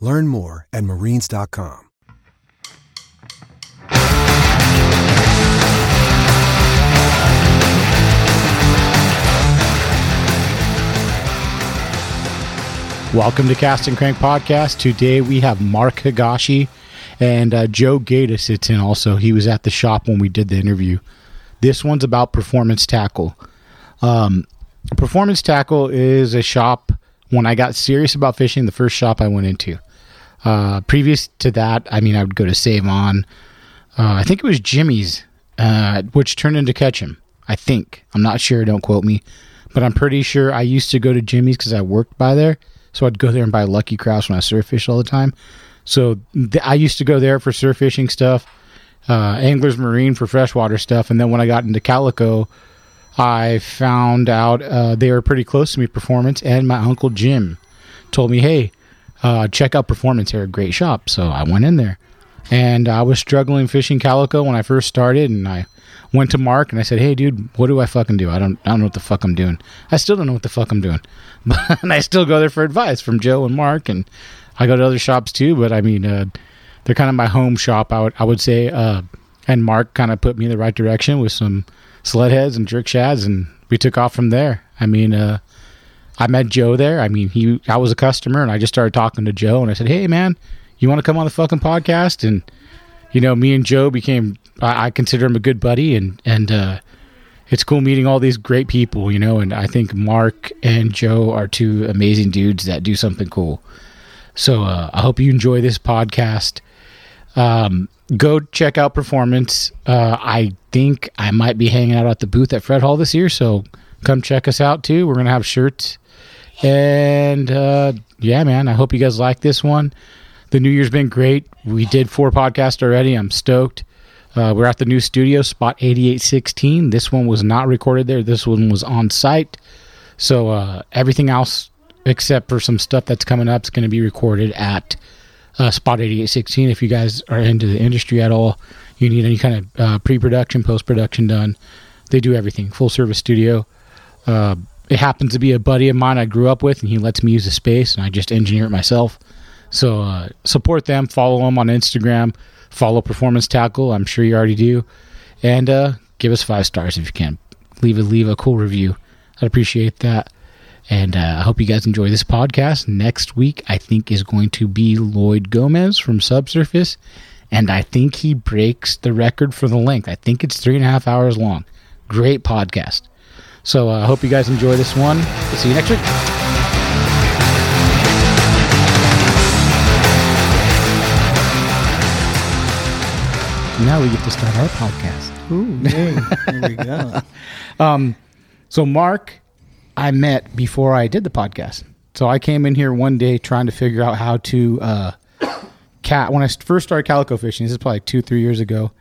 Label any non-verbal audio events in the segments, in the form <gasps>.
Learn more at marines.com. Welcome to Cast and Crank Podcast. Today we have Mark Higashi and uh, Joe Gata sits in also. He was at the shop when we did the interview. This one's about Performance Tackle. Um, Performance Tackle is a shop when I got serious about fishing, the first shop I went into. Uh, previous to that, I mean, I would go to Save On. Uh, I think it was Jimmy's, uh, which turned into Ketchum. I think. I'm not sure. Don't quote me. But I'm pretty sure I used to go to Jimmy's because I worked by there. So I'd go there and buy Lucky Crafts when I surf fish all the time. So th- I used to go there for surf fishing stuff, uh, Anglers Marine for freshwater stuff. And then when I got into Calico, I found out uh, they were pretty close to me, Performance. And my uncle Jim told me, hey, uh, check out Performance. They're great shop. So I went in there. And I was struggling fishing Calico when I first started. And I went to Mark and I said, "Hey, dude, what do I fucking do? I don't, I don't know what the fuck I'm doing. I still don't know what the fuck I'm doing." <laughs> But and I still go there for advice from Joe and Mark, and I go to other shops too. But I mean, uh, they're kind of my home shop. I would, I would say. Uh, and Mark kind of put me in the right direction with some sled heads and jerk shads, and we took off from there. I mean, uh, I met Joe there. I mean, he, I was a customer, and I just started talking to Joe, and I said, "Hey, man, you want to come on the fucking podcast?" And you know, me and Joe became I, I consider him a good buddy and and uh, it's cool meeting all these great people, you know, and I think Mark and Joe are two amazing dudes that do something cool. So uh, I hope you enjoy this podcast. Um, go check out Performance. Uh, I think I might be hanging out at the booth at Fred Hall this year, so come check us out too. We're gonna have shirts, and uh, yeah, man, I hope you guys like this one. The New Year's been great. We did four podcasts already. I'm stoked. Uh, we're at the new studio, spot 8816. This one was not recorded there. This one was on site. So uh, everything else, except for some stuff that's coming up, is going to be recorded at uh, spot 8816. If you guys are into the industry at all, you need any kind of uh, pre production, post production done, they do everything. Full service studio. It happens to be a buddy of mine I grew up with, and he lets me use the space, and I just engineer it myself. So uh, support them, follow them on Instagram, follow Performance Tackle. I'm sure you already do, and uh, give us five stars if you can. Leave a leave a cool review. I'd appreciate that. And uh, I hope you guys enjoy this podcast. Next week, I think is going to be Lloyd Gomez from Subsurface, and I think he breaks the record for the length. I think it's three and a half hours long. Great podcast. So I uh, hope you guys enjoy this one. We'll see you next week. now we get to start our podcast. Ooh, hey, here we go. <laughs> Um, so Mark, I met before I did the podcast. So I came in here one day trying to figure out how to uh, <coughs> cat. When I first started calico fishing, this is probably two, three years ago.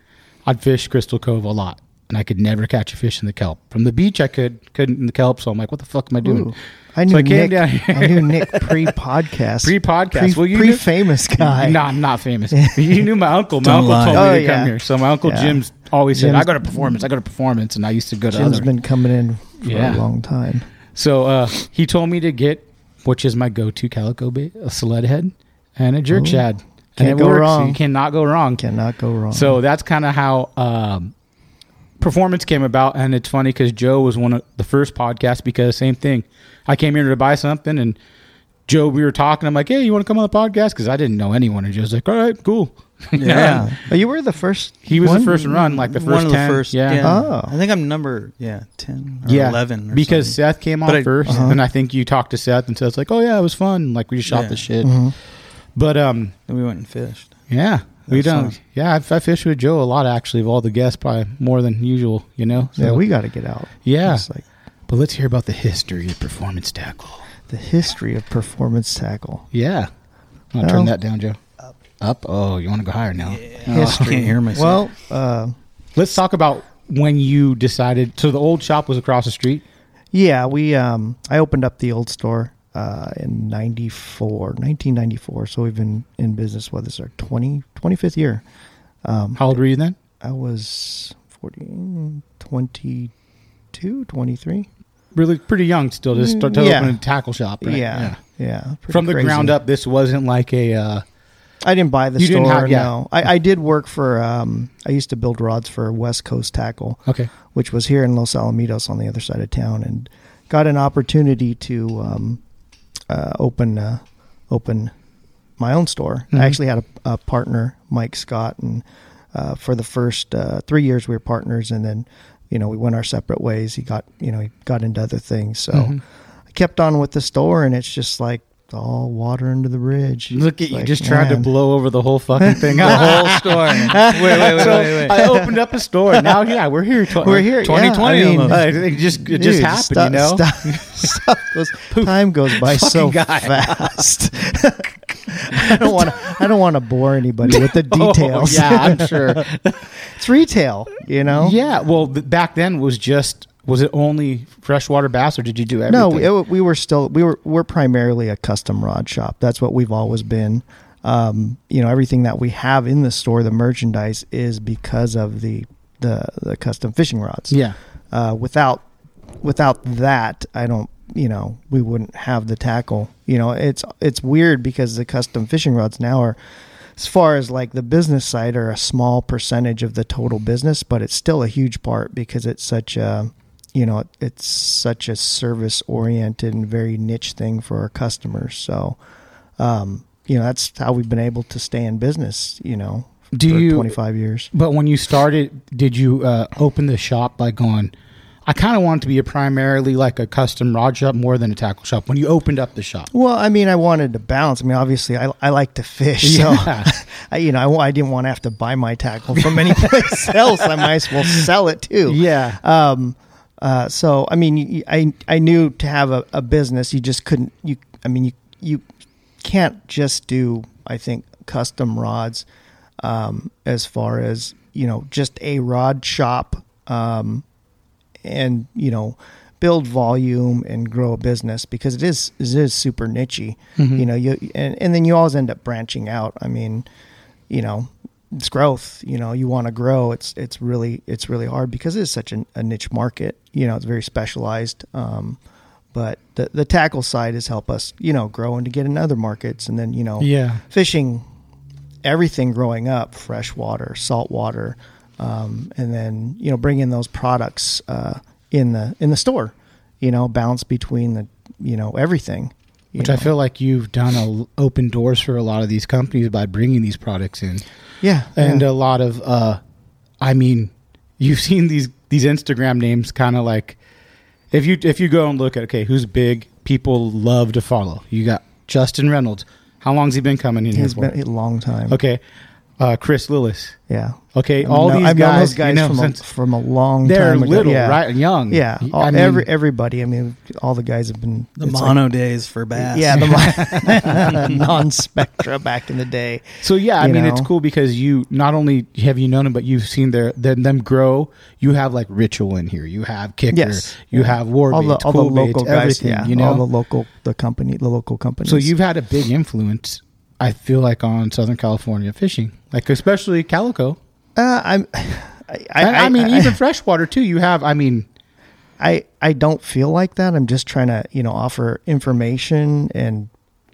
I'd fish Crystal Cove a lot, and I could never catch a fish in the kelp. From the beach, I could couldn't in the kelp. So I'm like, what the fuck am I doing? Ooh. I knew So I Nick. I knew Nick <laughs> pre-podcast, Pre-podcast. Well, you pre knew- famous guy. No, I'm not famous. <laughs> you knew my uncle. My Don't uncle lie. told me Oh, to yeah. come here. So my uncle Yeah. Jim's always said, "I go to performance. I go to performance," and I used to go to Jim's other. been coming in for Yeah. a long time. So uh, he told me to get, which is my go-to calico bait, a sled head and a jerk Ooh. shad. Can't it go works. wrong. You cannot go wrong. Cannot go wrong. So that's kind of how um, performance came about, and it's funny because Joe was one of the first podcasts because same thing. I came here to buy something, and Joe, we were talking. I'm like, "Hey, you want to come on the podcast?" Because I didn't know anyone, and Joe's like, "All right, cool." <laughs> Yeah. But you were the first. He was one? the first run, like the first One of 10. the first. yeah. Yeah. Oh. I think I'm number yeah ten or Yeah, eleven. Or because something. Seth came on I- 1st Uh-huh. and I think you talked to Seth, and Seth's like, "Oh yeah, it was fun. Like we just shot Yeah. the shit." Mhm. But um, Then we went and fished. yeah, we don't. fun. Yeah, I, I fished with Joe a lot actually. Of all the guests, probably more than usual. You know. Yeah, we got to get out. Yeah. Like But let's hear about the history of performance tackle. the history of performance tackle. Yeah. I'll Well- turn that down, Joe. Up. Up. Oh, you want to go higher now? History. I can't hear myself. Well, uh, Let's talk about when you decided. So the old shop was across the street. yeah, we um, I opened up the old store uh, in 94, 1994. So we've been in business. What is our 20, 25th year? Um, How old were you then? I was 40, 22, 23. Really, pretty young still to start to yeah. open a tackle shop. Right? Yeah, yeah. pretty From the crazy. ground up, this wasn't like a. Uh, I didn't buy the You store. have- yeah. No, I, I did work for. Um, I used to build rods for West Coast Tackle, okay. which was here in Los Alamitos on the other side of town, and got an opportunity to um, uh, open uh, open my own store. Mhm. I actually had a, a partner, Mike Scott, and uh, for the first uh, three years we were partners, and then you know we went our separate ways. He got you know he got into other things, so Mhm. I kept on with the store, and it's just like all water under the bridge. Look at It's you, like, just trying to blow over the whole fucking thing. <laughs> the whole story. <laughs> Wait, wait, wait, So, wait, wait. I opened up a store. Now, yeah, we're here. Tw- We're here. 2020 yeah, I mean, almost. Uh, it just it just happened, stuff- you know. Stuff, stuff goes, <laughs> time goes by so guy. fast. I don't want to. I don't want to bore anybody with the Oh, details. yeah, I'm sure. it's retail. You know. Yeah, well, th- back then was just was it only freshwater bass, or did you do everything? No, it, we were still we were we're primarily a custom rod shop. That's what we've always been. Um, you know, everything that we have in the store, the merchandise, is because of the the, the custom fishing rods. yeah, uh, without without that, I don't. You know, we wouldn't have the tackle. You know, it's it's weird because the custom fishing rods now are, as far as like the business side, are a small percentage of the total business, but it's still a huge part because it's such a, you know, it's such a service oriented and very niche thing for our customers. So, um, you know, that's how we've been able to stay in business. You know, Do for you- twenty five years? But when you started, did you uh, open the shop by going? I kind of wanted to be a primarily like a custom rod shop more than a tackle shop. When you opened up the shop, Well, I mean, I wanted to balance. I mean, obviously, I, I like to fish, Yeah. so <laughs> I, you know, I, I didn't want to have to buy my tackle from any <laughs> place else. I might as well sell it too. yeah, Um. Uh. So, I mean, I I knew to have a, a business, you just couldn't. You. I mean, you you can't just do. I think custom rods, um, as far as you know, just a rod shop. Um, and you know build volume and grow a business because it is it is super nichey you know you and, and then you always end up branching out i mean you know it's growth you know you want to grow it's it's really it's really hard because it is such a, a niche market you know it's very specialized um but the the tackle side has helped us you know grow and to get in other markets and then you know yeah. fishing everything growing up freshwater saltwater um, and then you know bring in those products uh, in the in the store you know balance between the you know everything you Which I feel like you've done a, open doors for a lot of these companies by bringing these products in, yeah and yeah. a lot of, uh, I mean, you've <laughs> seen these these Instagram names kind of like, if you if you go and look at okay, who's big, people love to follow. You got Justin Reynolds. How long's he been coming in he's here for? been a long time Okay, uh, Chris Lillis. yeah Okay, I've all known- these I've guys, those guys you know, from, a, from a long they're time ago. little, yeah. right, young. yeah all, I mean, every everybody i mean all the guys have been the it's like- mono days for bass. yeah the <laughs> <laughs> non-spectra back in the day So yeah, I you mean it's cool because you not only have you known them, but you've seen their them, them grow. You have like ritual in here. You have kicker. Yes. You Yeah. have war all the baits, all cool the local baits, guys everything. yeah you know. all the local the company the local companies so you've had a big influence. I feel like on Southern California fishing, like especially calico. uh, i'm <sighs> I, And I, mean, even <laughs> freshwater too. You have. I mean, I I don't feel like that. I'm just trying to you know offer information and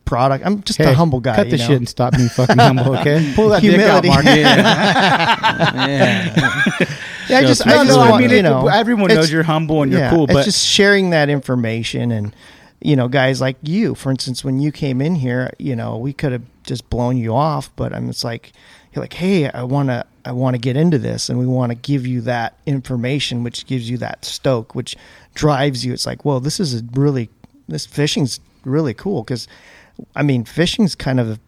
product. I'm just hey, a humble guy. Cut the know? shit and stop being fucking humble. <laughs> Okay, pull that Humility. dick out, Mark. <laughs> yeah. Yeah, I Show just us I just no, I mean, you know everyone knows you're humble and you're yeah, cool, it's but just sharing that information and you know guys like you, for instance, when you came in here, you know we could have just blown you off, but I'm it's like you're like, hey, I want to I want to get into this, and we want to give you that information, which gives you that stoke, which drives you. It's like, well, this is a really this fishing's really cool because, I mean, fishing's kind of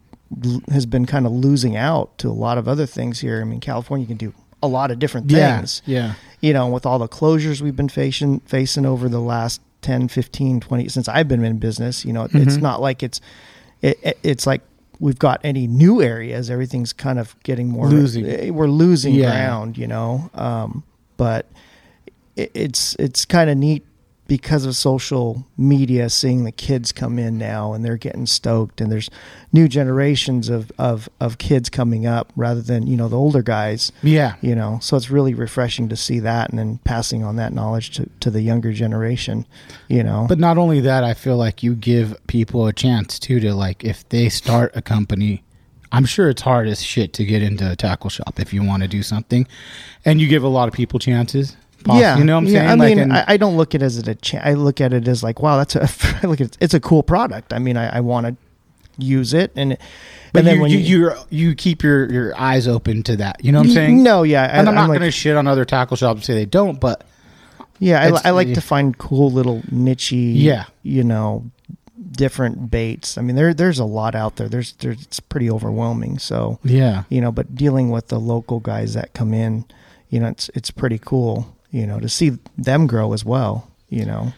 has been kind of losing out to a lot of other things here. I mean, California can do a lot of different Yeah, things yeah. you know, with all the closures we've been facing facing over the last 10, 15, 20 since I've been in business, you know, Mm-hmm. it's not like it's it, it- it's like we've got any new areas. Everything's kind of getting more Losing. eh, We're losing Yeah. ground, you know. Um, but it, it's it's kind of neat because of social media seeing the kids come in now and they're getting stoked and there's new generations of, of, of kids coming up rather than you know the older guys Yeah. you know so it's really refreshing to see that and then passing on that knowledge to, to the younger generation you know But not only that, I feel like you give people a chance too to like if they start a company. I'm sure it's hard as shit to get into a tackle shop if you want to do something, and you give a lot of people chances. Poss- yeah you know what I'm yeah, saying. i Like, mean I, I don't look at it as a cha- i look at it as like wow that's a I look at it, it's a cool product i mean i, I want to use it and but and then you, when you, you you keep your your eyes open to that. You know what I'm saying? no yeah I, and I'm, not like, going to shit on other tackle shops and say they don't, but Yeah, I, I like to find cool little nichey, Yeah. you know, different baits. I mean, there there's a lot out there. There's there's it's pretty overwhelming. So yeah, you know, but dealing with the local guys that come in, you know, it's it's pretty cool. You know, to see them grow as well. You know,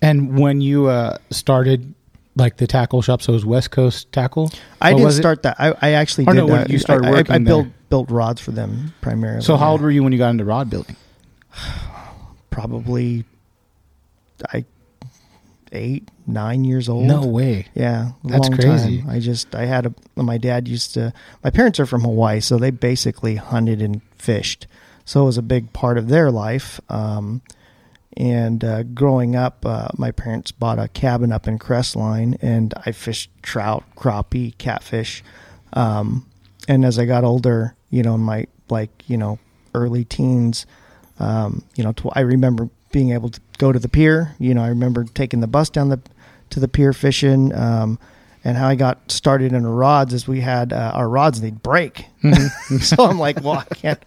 And when you uh, started like the tackle shop, so it was West Coast Tackle. I didn't was it? start that. I, I actually Or did no, that. you started I- I- working I, there. built built rods for them primarily. So how old were you when you got into rod building? <sighs> Probably, I eight nine years old. No way. Yeah, That's crazy. Time. I just I had a my dad used to my parents are from Hawaii, so they basically hunted and fished. So it was a big part of their life. Um, and uh, growing up, uh, my parents bought a cabin up in Crestline, and I fished trout, crappie, catfish. Um, and as I got older, you know, in my like you know early teens, um, you know, tw- I remember being able to go to the pier. You know, I remember taking the bus down the to the pier fishing. Um, and how I got started in rods is we had uh, our rods they'd break. <laughs> so I'm like, well, I can't,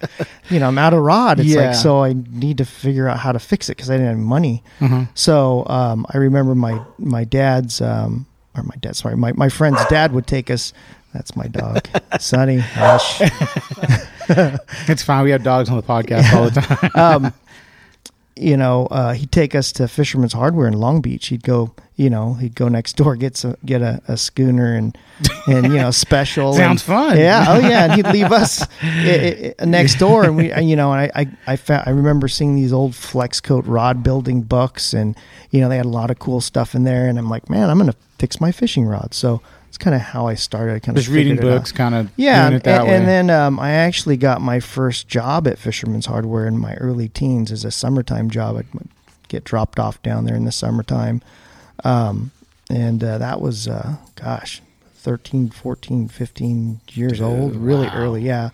you know, I'm out of rod. It's Yeah. like so I need to figure out how to fix it because I didn't have money. Uh-huh. So um, I remember my my dad's um, or my dad, sorry, my my friend's dad would take us. That's my dog, <laughs> Sonny. Hush. <laughs> It's fine. We have dogs on the podcast all the time. um, you know, uh, he'd take us to Fisherman's Hardware in Long Beach. He'd go, you know, he'd go next door, get some, get a, a schooner and and you know <laughs> special. Sounds and- fun. Yeah. Oh yeah. And he'd leave us <laughs> i- i- next door, and we, you know, and I I I, found, I remember seeing these old flex coat rod building books, and you know they had a lot of cool stuff in there, and I'm like, man, I'm gonna fix my fishing rod. So it's kind of how I started. I kind of Just reading books, kind of yeah, doing it that and, way. and then um, I actually got my first job at Fisherman's Hardware in my early teens as a summertime job. I'd get dropped off down there in the summertime, um, and uh, that was, uh, gosh, 13, 14, 15 years old, really wow. early, yeah.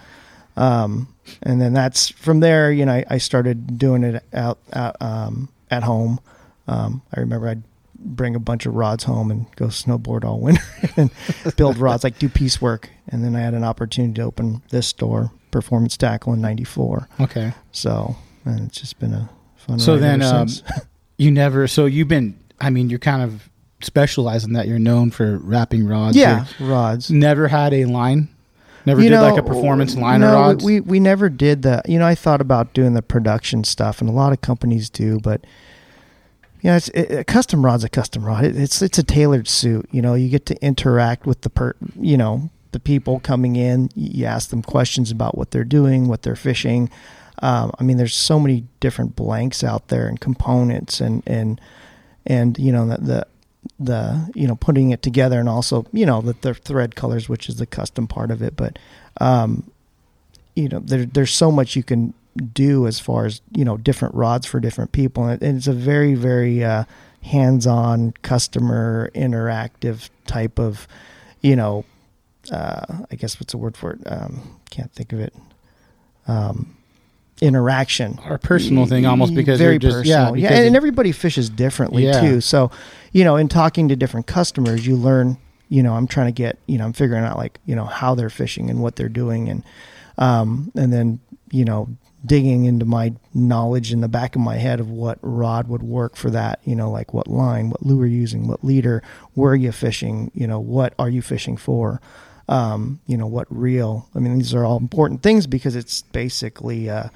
Um, and then that's from there. You know, I, I started doing it out, out um, at home. Um, I remember I'd bring a bunch of rods home and go snowboard all winter <laughs> and build rods, like do piecework. And then I had an opportunity to open this store, Performance Tackle, in '94. okay. So, and it's just been a fun. So ride then, um, <laughs> you never. So you've been. I mean, you're kind of specializing that. You're known for wrapping rods. yeah, You're- rods. never had a line. Never You did know, like a performance line no, of rods. We we never did the. You know, I thought about doing the production stuff, and a lot of companies do, but you know, it's it, a custom rod's a custom rod. It, it's it's a tailored suit. You know, you get to interact with the per. You know, the people coming in. You ask them questions about what they're doing, what they're fishing. Um, I mean, there's so many different blanks out there and components, and and and you know the, the the you know putting it together and also you know the, the thread colors which is the custom part of it but um you know there, there's so much you can do as far as you know different rods for different people and, it's a very very uh hands-on customer interactive type of you know uh i guess what's the word for it um can't think of it um interaction or personal thing almost because very just personal. yeah, yeah, and, and everybody fishes differently Yeah. too. So, you know, in talking to different customers, you learn, you know, I'm trying to get, you know, I'm figuring out like, you know, how they're fishing and what they're doing. And, um, and then, you know, digging into my knowledge in the back of my head of what rod would work for that, you know, like what line, what lure you're using, what leader, where are you fishing, you know, what are you fishing for? Um, you know, what reel. I mean, these are all important things because it's basically, uh,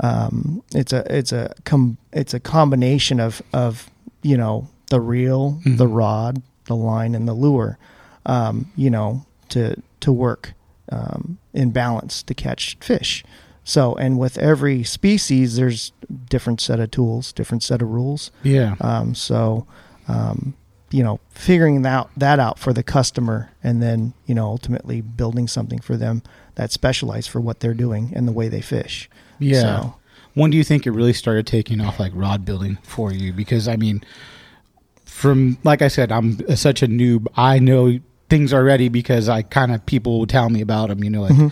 um, it's a it's a com- it's a combination of of you know the reel, the rod, the line, and the lure. Um, you know to to work um, in balance to catch fish. So and with every species, there's different set of tools, different set of rules. Yeah. Um, so, um, you know, figuring that that out for the customer, and then you know, ultimately building something for them that's specialized for what they're doing and the way they fish. Yeah. So, When do you think it really started taking off, like rod building for you? Because I mean, from like I said, I'm such a noob. I know things already because I kind of people will tell me about them. You know, like Mm-hmm.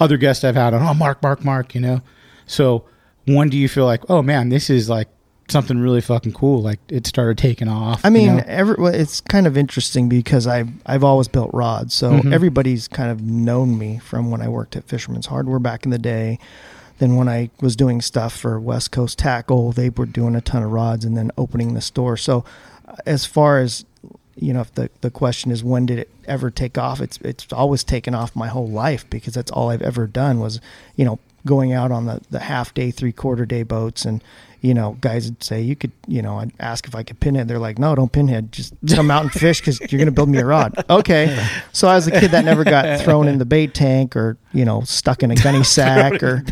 Other guests I've had on. Oh, Mark, Mark, Mark. You know. So when do you feel like, oh man, this is like something really fucking cool? Like it started taking off. I you mean, know? every, well, it's kind of interesting because I've I've always built rods, so Mhm. everybody's kind of known me from when I worked at Fisherman's Hardware back in the day. Then when I was doing stuff for West Coast Tackle, they were doing a ton of rods and then opening the store. So, as far as you know, if the the question is when did it ever take off, it's it's always taken off my whole life because that's all I've ever done was you know going out on the the half day, three quarter day boats and you know, guys would say you could, you know, I'd ask if I could pinhead. They're like, no, don't pinhead. Just come out and <laughs> fish because you're going to build me a rod. Okay. So I was a kid that never got thrown in the bait tank or, you know, stuck in a gunny <laughs> sack or,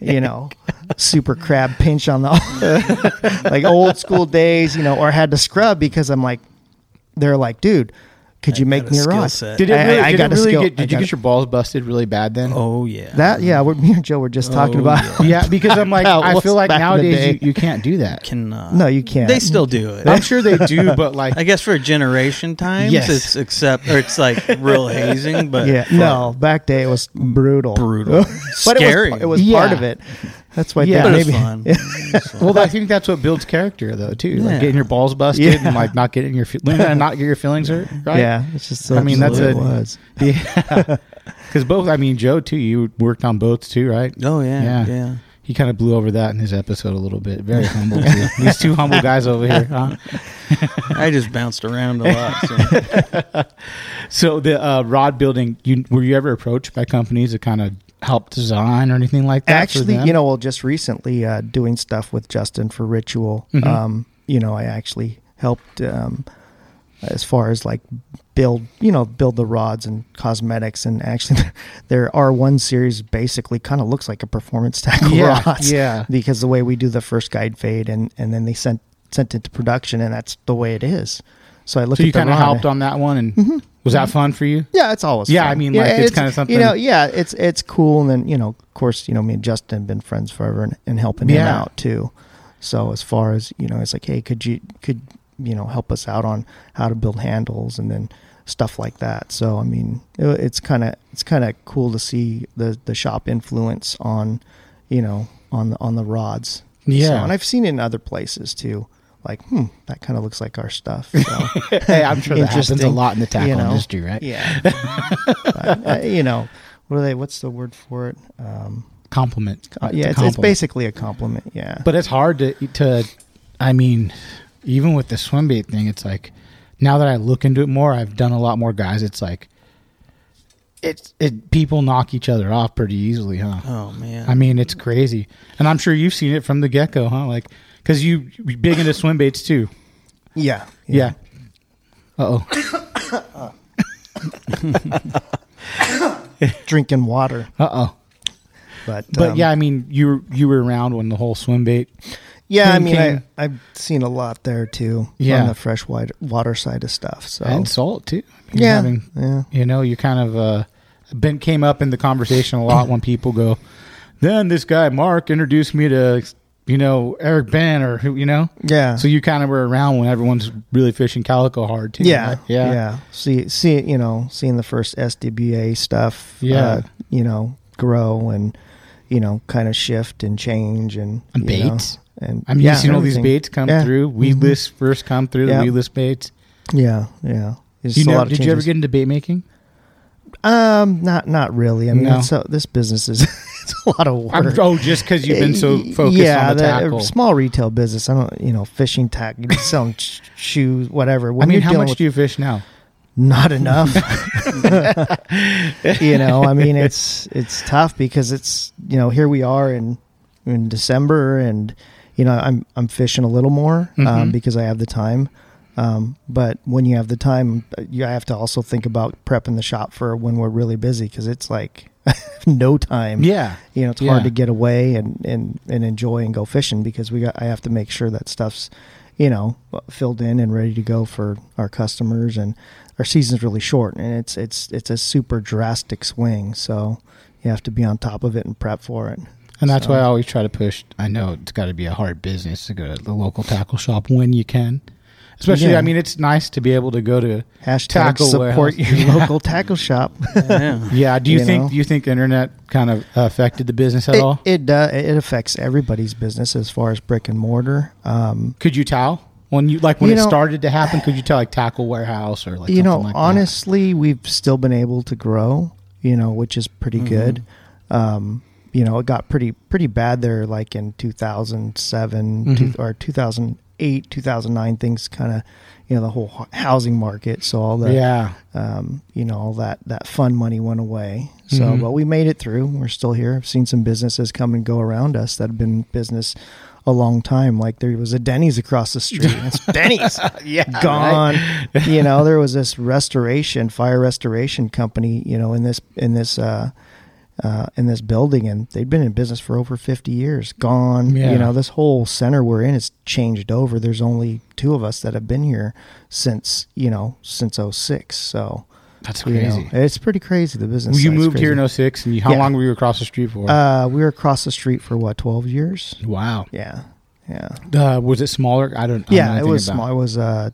you know, super crab pinch on the, <laughs> like old school days, you know, or had to scrub because I'm like, they're like, dude, could you make me a skill rod? set. did it I- really? I did got it a really skill- get? I Did you got get your balls busted really bad then? Oh yeah. That, yeah, what me and Joe were just talking Oh, about. yeah, because I'm <laughs> like, I feel like back in the nowadays you, you can't do that. can uh, No, you can't. They still do it. I'm sure they do, <laughs> but like, I guess for a generation times, Yes. it's except or it's like real <laughs> hazing, but yeah, no, back day it was brutal. brutal, but scary. it was, it was part of it. That's why Yeah. But maybe fun. <laughs> It's fun. Well, I think that's what builds character, though, too. Like getting your balls busted Yeah. and like not getting your fe- learning not get your feelings hurt. Right? Yeah, it's just so I mean, that's a- it was. <laughs> yeah. Because both, I mean, Joe too. You worked on boats too, right? oh yeah, Yeah. yeah. He kind of blew over that in his episode a little bit. Very humble. too. <laughs> These two humble guys over here. Huh? I just bounced around a lot. So. So the uh, rod building, you were you ever approached by companies to kind of help design or anything like that? Actually, you know, well, just recently uh, doing stuff with Justin for Ritual. Mhm. Um, you know, I actually helped um, as far as like build, you know, build the rods and cosmetics. And actually, <laughs> their R1 series basically kind of looks like a performance <laughs> tackle Yeah, rods. yeah. Because the way we do the first guide fade and and then they sent sent it to production, and that's the way it is. So I looked. so you kind of helped on that one, and Mm-hmm. Was that mm-hmm. fun for you? Yeah, it's always Yeah, fun. I mean, like, it's kinda something- you know. Yeah, it's it's cool, and then you know, of course, you know, me and Justin have been friends forever, and, and helping him out too. So as far as you know, it's like, hey, could you could you know help us out on how to build handles and then stuff like that. So I mean, it, it's kind of it's kind of cool to see the the shop influence on you know on the on the rods. Yeah. so, and I've seen it in other places too. Like, hmm, that kind of looks like our stuff. So. <laughs> hey, I'm sure that happens a lot in the tackle you know? industry, right? Yeah. <laughs> But, uh, you know, what are they? What's the word for it? Um, Compliment. uh, yeah, it's, it's compliment. basically a compliment. Yeah. But it's hard to to. I mean, even with the swim bait thing, it's like now that I look into it more, I've done a lot more guys. It's like it's it people knock each other off pretty easily, huh? Oh man. I mean, it's crazy, and I'm sure you've seen it from the get go, huh? Like because you you big into swim baits too. yeah. Yeah. Uh oh. <laughs> Drinking water, Uh oh. but But um, yeah, I mean, you were you were around when the whole swim bait. yeah. I mean, came- I, I've seen a lot there too. Yeah. On the fresh water, water side of stuff. So and salt too. You're yeah, having- yeah. you know, you kind of uh, been came up in the conversation a lot when people go. Then this guy Mark introduced me to you know Eric Ben or who you know. Yeah. So you kind of were around when everyone's really fishing calico hard too. yeah, right? yeah, yeah, See, see, you know, seeing the first SDBA stuff, Yeah. uh, you know, grow and you know, kind of shift and change and And you know, baits. and I mean, yeah, you've seen all these baits come Yeah. through. Weedless first come through Yeah. the weedless baits. Yeah, yeah. You a know, lot of did you ever get into bait making? Um, not not really. I mean, No. so this business is <laughs> it's a lot of I'm- work. oh, just because you've been so focused yeah, on the tackle. small retail business. I don't, you know, fishing tackle, <laughs> selling sh- shoes, whatever. I mean, how much with- do you fish now? not enough. <laughs> you know, I mean, it's it's tough because it's you know here we are in in December, and you know I'm I'm fishing a little more um, Mhm. because I have the time. Um, but when you have the time, you I have to also think about prepping the shop for when we're really busy because it's like <laughs> no time. Yeah. You know, it's Yeah. hard to get away and, and, and enjoy and go fishing because we got I have to make sure that stuff's, you know, filled in and ready to go for our customers and our season's really short and it's it's it's a super drastic swing, so you have to be on top of it and prep for it. And that's So- why I always try to push. I know it's got to be a hard business to go to the local tackle shop when you can. Especially, Yeah. I mean, it's nice to be able to go to. Hashtag Tackle support warehouse. your <laughs> local tackle shop. Yeah. Yeah. Do you, You think? know? Do you think the internet kind of affected the business at it all? it, uh, it affects everybody's business as far as brick and mortar. Um, Could you tell when you like when You it know- started to happen? Could you tell like tackle warehouse or like you know, something like that? honestly, we've still been able to grow, you know, which is pretty Mm-hmm. good. Um, you know, it got pretty pretty bad there, like in 2007 Mhm. two, or 2008, 2009. Things kind of, you know, the whole housing market. So all the, Yeah. um, you know, all that that fun money went away. So, Mhm. but we made it through. We're still here. I've seen some businesses come and go around us that have been business a long time. Like there was a Denny's across the street. It's <laughs> Denny's yeah. gone. <laughs> you know, there was this restoration, fire restoration company, you know, in this in this uh, uh, in this building, and they'd been in business for over fifty years. Gone. Yeah. You know, this whole center we're in has changed over. There's only two of us that have been here since you know since 06. So That's you know, crazy. it's pretty crazy. The business. you side's moved here in 06 and you, how Yeah. long were you across the street for? Uh, we were across the street for what twelve years. wow. Yeah. Yeah. Uh, was it smaller? I don't. Know Yeah, it was about small. It was uh,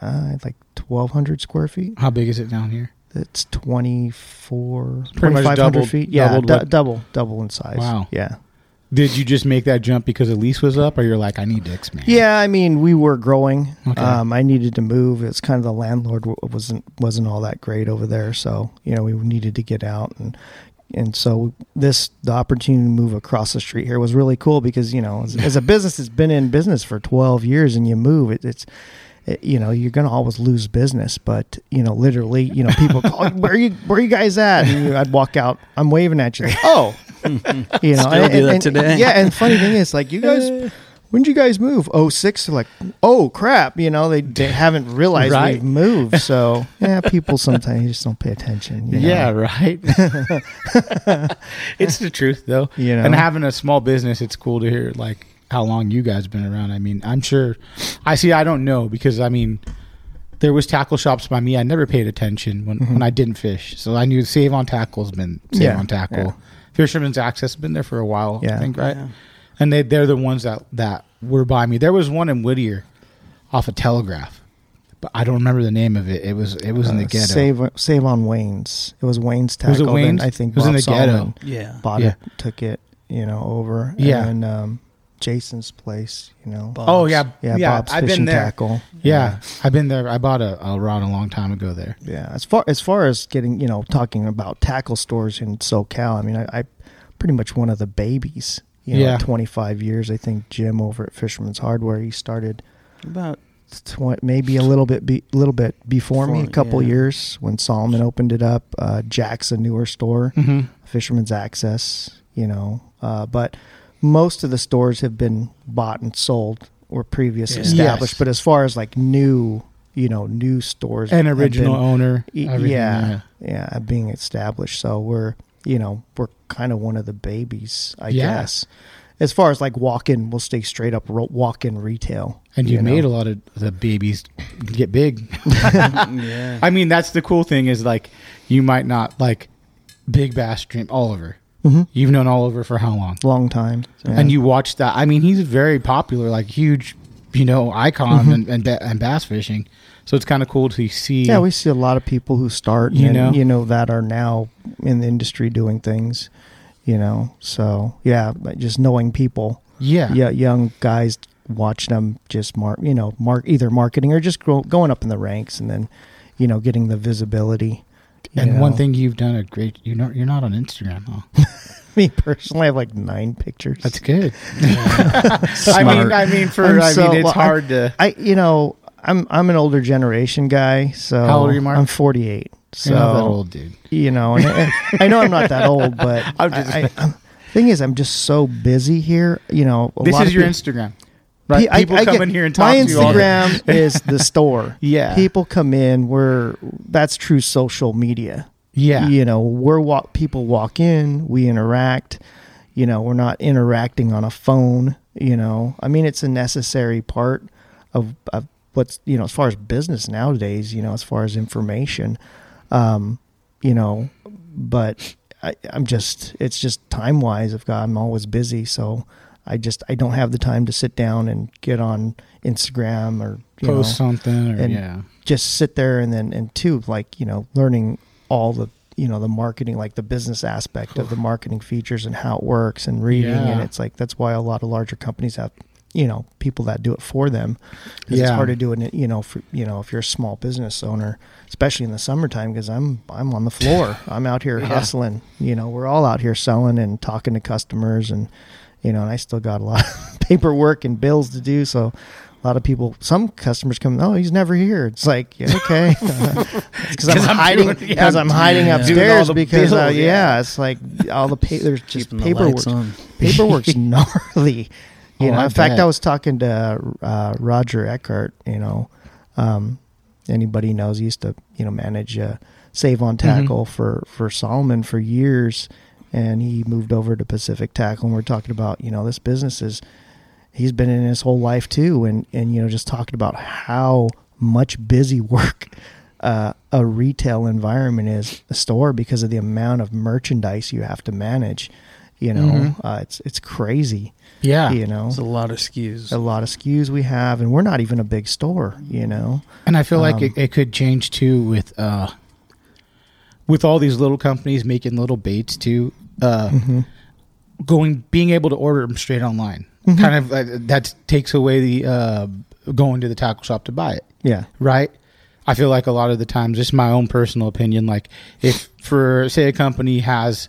uh like twelve hundred square feet. How big is it down here? It's 24, 2,500 feet. Yeah, doubled double, double in size. Wow. Yeah. Did you just make that jump because the lease was up, or you're like, I need to expand? Yeah, I mean, we were growing. Okay. Um, I needed to move. It's kind of the landlord wasn't wasn't all that great over there, so you know we needed to get out and and so this the opportunity to move across the street here was really cool because you know as, <laughs> as a business that's been in business for 12 years and you move it, it's it, Eh, you know you're going to always lose business but you know literally you know people call where are you where are you guys at and you, I'd walk out I'm waving at you like, oh <laughs> you know Still do that today. yeah and funny thing is like you <laughs> guys when did you guys move? Oh six. Like, oh crap. You know, they, they haven't realized Right. we've moved. So yeah, people sometimes just don't pay attention. you know? Yeah, right. <laughs> it's the truth, though. You know? and having a small business, it's cool to hear like how long you guys been around. I mean, I'm sure. I see. I don't know because I mean, there was tackle shops by me. I never paid attention when when I didn't fish, so I knew Save on Tackle's been Save Mm-hmm. Yeah, on Tackle. yeah. Fisherman's Access been there for a while. I Yeah. think right. Yeah. And they they're the ones that that were by me. There was one in Whittier, off of Telegraph, but I don't remember the name of it. It was it was in the Uh, ghetto. Save save on Wayne's. It was Wayne's tackle. Was it tackle. Wayne's? I think It was in Bob the ghetto. Yeah. bought Yeah. it, took it, you know, over. Yeah. And um, Jason's place, you know. Bob. Oh yeah, yeah, yeah. Bob's I've fishing been there. tackle. Yeah, I've been there. I bought a, a rod a long time ago there. Yeah, as far as far as getting, you know, talking about tackle stores in SoCal, I mean, I, I pretty much one of the babies. You know, Yeah. 25 years. I think Jim over at Fisherman's Hardware, he started About tw- maybe a little bit, be, little bit before me, a couple yeah. years when Solomon opened it up. Uh, Jack's a newer store, Mm-hmm. Fisherman's Access. You know, uh, but most of the stores have been bought and sold or previously Yeah. established. Yes. But as far as like new, you know, new stores An have original been- owner. Y- everything, yeah, yeah, being established. So we're, you know, we're kind of one of the babies, I Yeah. guess. As far as like walk in, we'll stay straight up walk in retail. And you know? made a lot of the babies get big. <laughs> yeah. I mean, that's the cool thing is like you might not like Big Bass Dream Oliver. Mhm. You've known Oliver for how long? long time. Yeah. And you watch that. I mean, he's very popular, like huge, you know, icon and, and, and bass fishing. So it's kind of cool to see. Mm-hmm. yeah, we see a lot of people who start, You and, know? you know, that are now in the industry doing things. You know, so yeah, but just knowing people, yeah, yeah, young guys watch them just mark, you know, mark either marketing or just grow, going up in the ranks, and then you know, getting the visibility. You And one thing you've done a great. You know, you're not on Instagram, huh? <laughs> me personally, I have like nine pictures. That's good. <laughs> I mean, I mean, for I'm I so- mean, it's well, hard to. I, you know, I'm I'm an older generation guy. So How old are you, Mark? I'm 48. So You're not that old, dude. you know, and, and I know I'm not that old, but <laughs> I'm just- I, I, I'm- thing is, I'm just so busy here. You know, a This lot is of your peop- Instagram, right? I- People I come get- in here and talk My to you all day. Instagram <laughs> is the store. <laughs> Yeah. people come in. We're that's true social media. Yeah, you know, we're walk people walk in, we interact. You know, we're not interacting on a phone. You know, I mean, it's a necessary part of, of what's you know as far as business nowadays. You know, as far as information, um, you know, but I, I'm just it's just time wise. I've got I'm always busy, so I just I don't have the time to sit down and get on Instagram or you post know, something, or and- yeah, just sit there and then and two like you know learning all the you know the marketing like the business aspect of the marketing features and how it works and reading. Yeah. and it's like that's why a lot of larger companies have you know people that do it for them 'Cause it's hard to do it you know for you know if you're a small business owner especially in the summertime because i'm i'm on the floor. <laughs> I'm out here Yeah. hustling. You know we're all out here selling and talking to customers and you know and i still got a lot of <laughs> paperwork and bills to do so a lot of people some customers come oh he's never here it's like yeah, <laughs> okay <laughs> because i'm I'm hiding doing- yeah, because i'm hiding yeah. Upstairs the because uh, bills, yeah. yeah. it's like all the pa- there's just Keeping paperwork on. paperwork's gnarly. You Oh, know, I in fact, bet. I was talking to uh, Roger Eckhart. You know, um, anybody knows he used to you know manage uh, Save on Mm-hmm. Tackle for for Solomon for years, and he moved over to Pacific Tackle. And we're talking about you know this business is he's been in his whole life too, and and you know just talking about how much busy <laughs> work. Uh, a retail environment is a store because of the amount of merchandise you have to manage. You know, Mhm. uh, it's it's crazy. yeah. You know, It's a lot of SKUs. a lot of SKUs we have, and we're not even a big store. You know, And I feel like Um, it, it could change too with uh with all these little companies making little baits too. Uh Mm-hmm. going being able to order them straight online. Mm-hmm. Kind of uh, that takes away the uh going to the tackle shop to buy it, yeah, right? I feel like a lot of the times, just my own personal opinion, like if for say a company has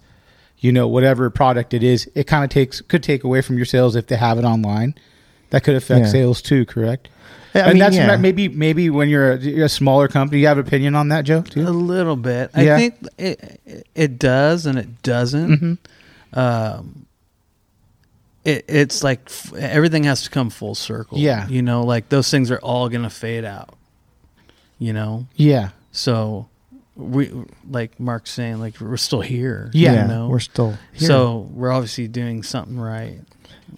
you know whatever product it is, it kind of takes could take away from your sales if they have it online. That could affect Yeah. sales too, correct? I and mean, that's yeah. maybe maybe when you're a, you're a smaller company, you have an opinion on that, Joe. A little bit. Yeah. I think it it- it does and it doesn't. Mhm. Um, it it's like f- everything has to come full circle. Yeah. you know, like those things are all gonna fade out. You know, Yeah, so we like Mark's saying, like we're still here. Yeah. you know, we're still here. so we're obviously doing something right.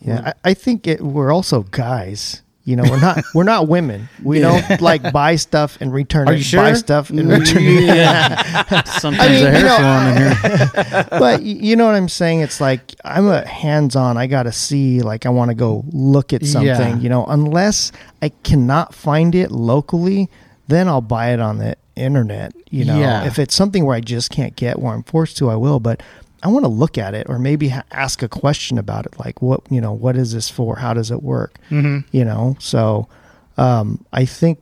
yeah, I, I think it, we're also guys. You know, we're not we're not women. We don't like buy stuff and return Are it. you sure? Buy stuff and return it. Yeah. <laughs> <laughs> Sometimes I mean, you hair salon in here. <laughs> but you know what I'm saying? It's like I'm a hands-on. I got to see. Like I want to go look at something. Yeah. You know, unless I cannot find it locally, then I'll buy it on the internet. You know, Yeah. if it's something where I just can't get where I'm forced to, I will. But I want to look at it or maybe ha- ask a question about it, like what you know, what is this for? How does it work? Mhm. You know, so um, I think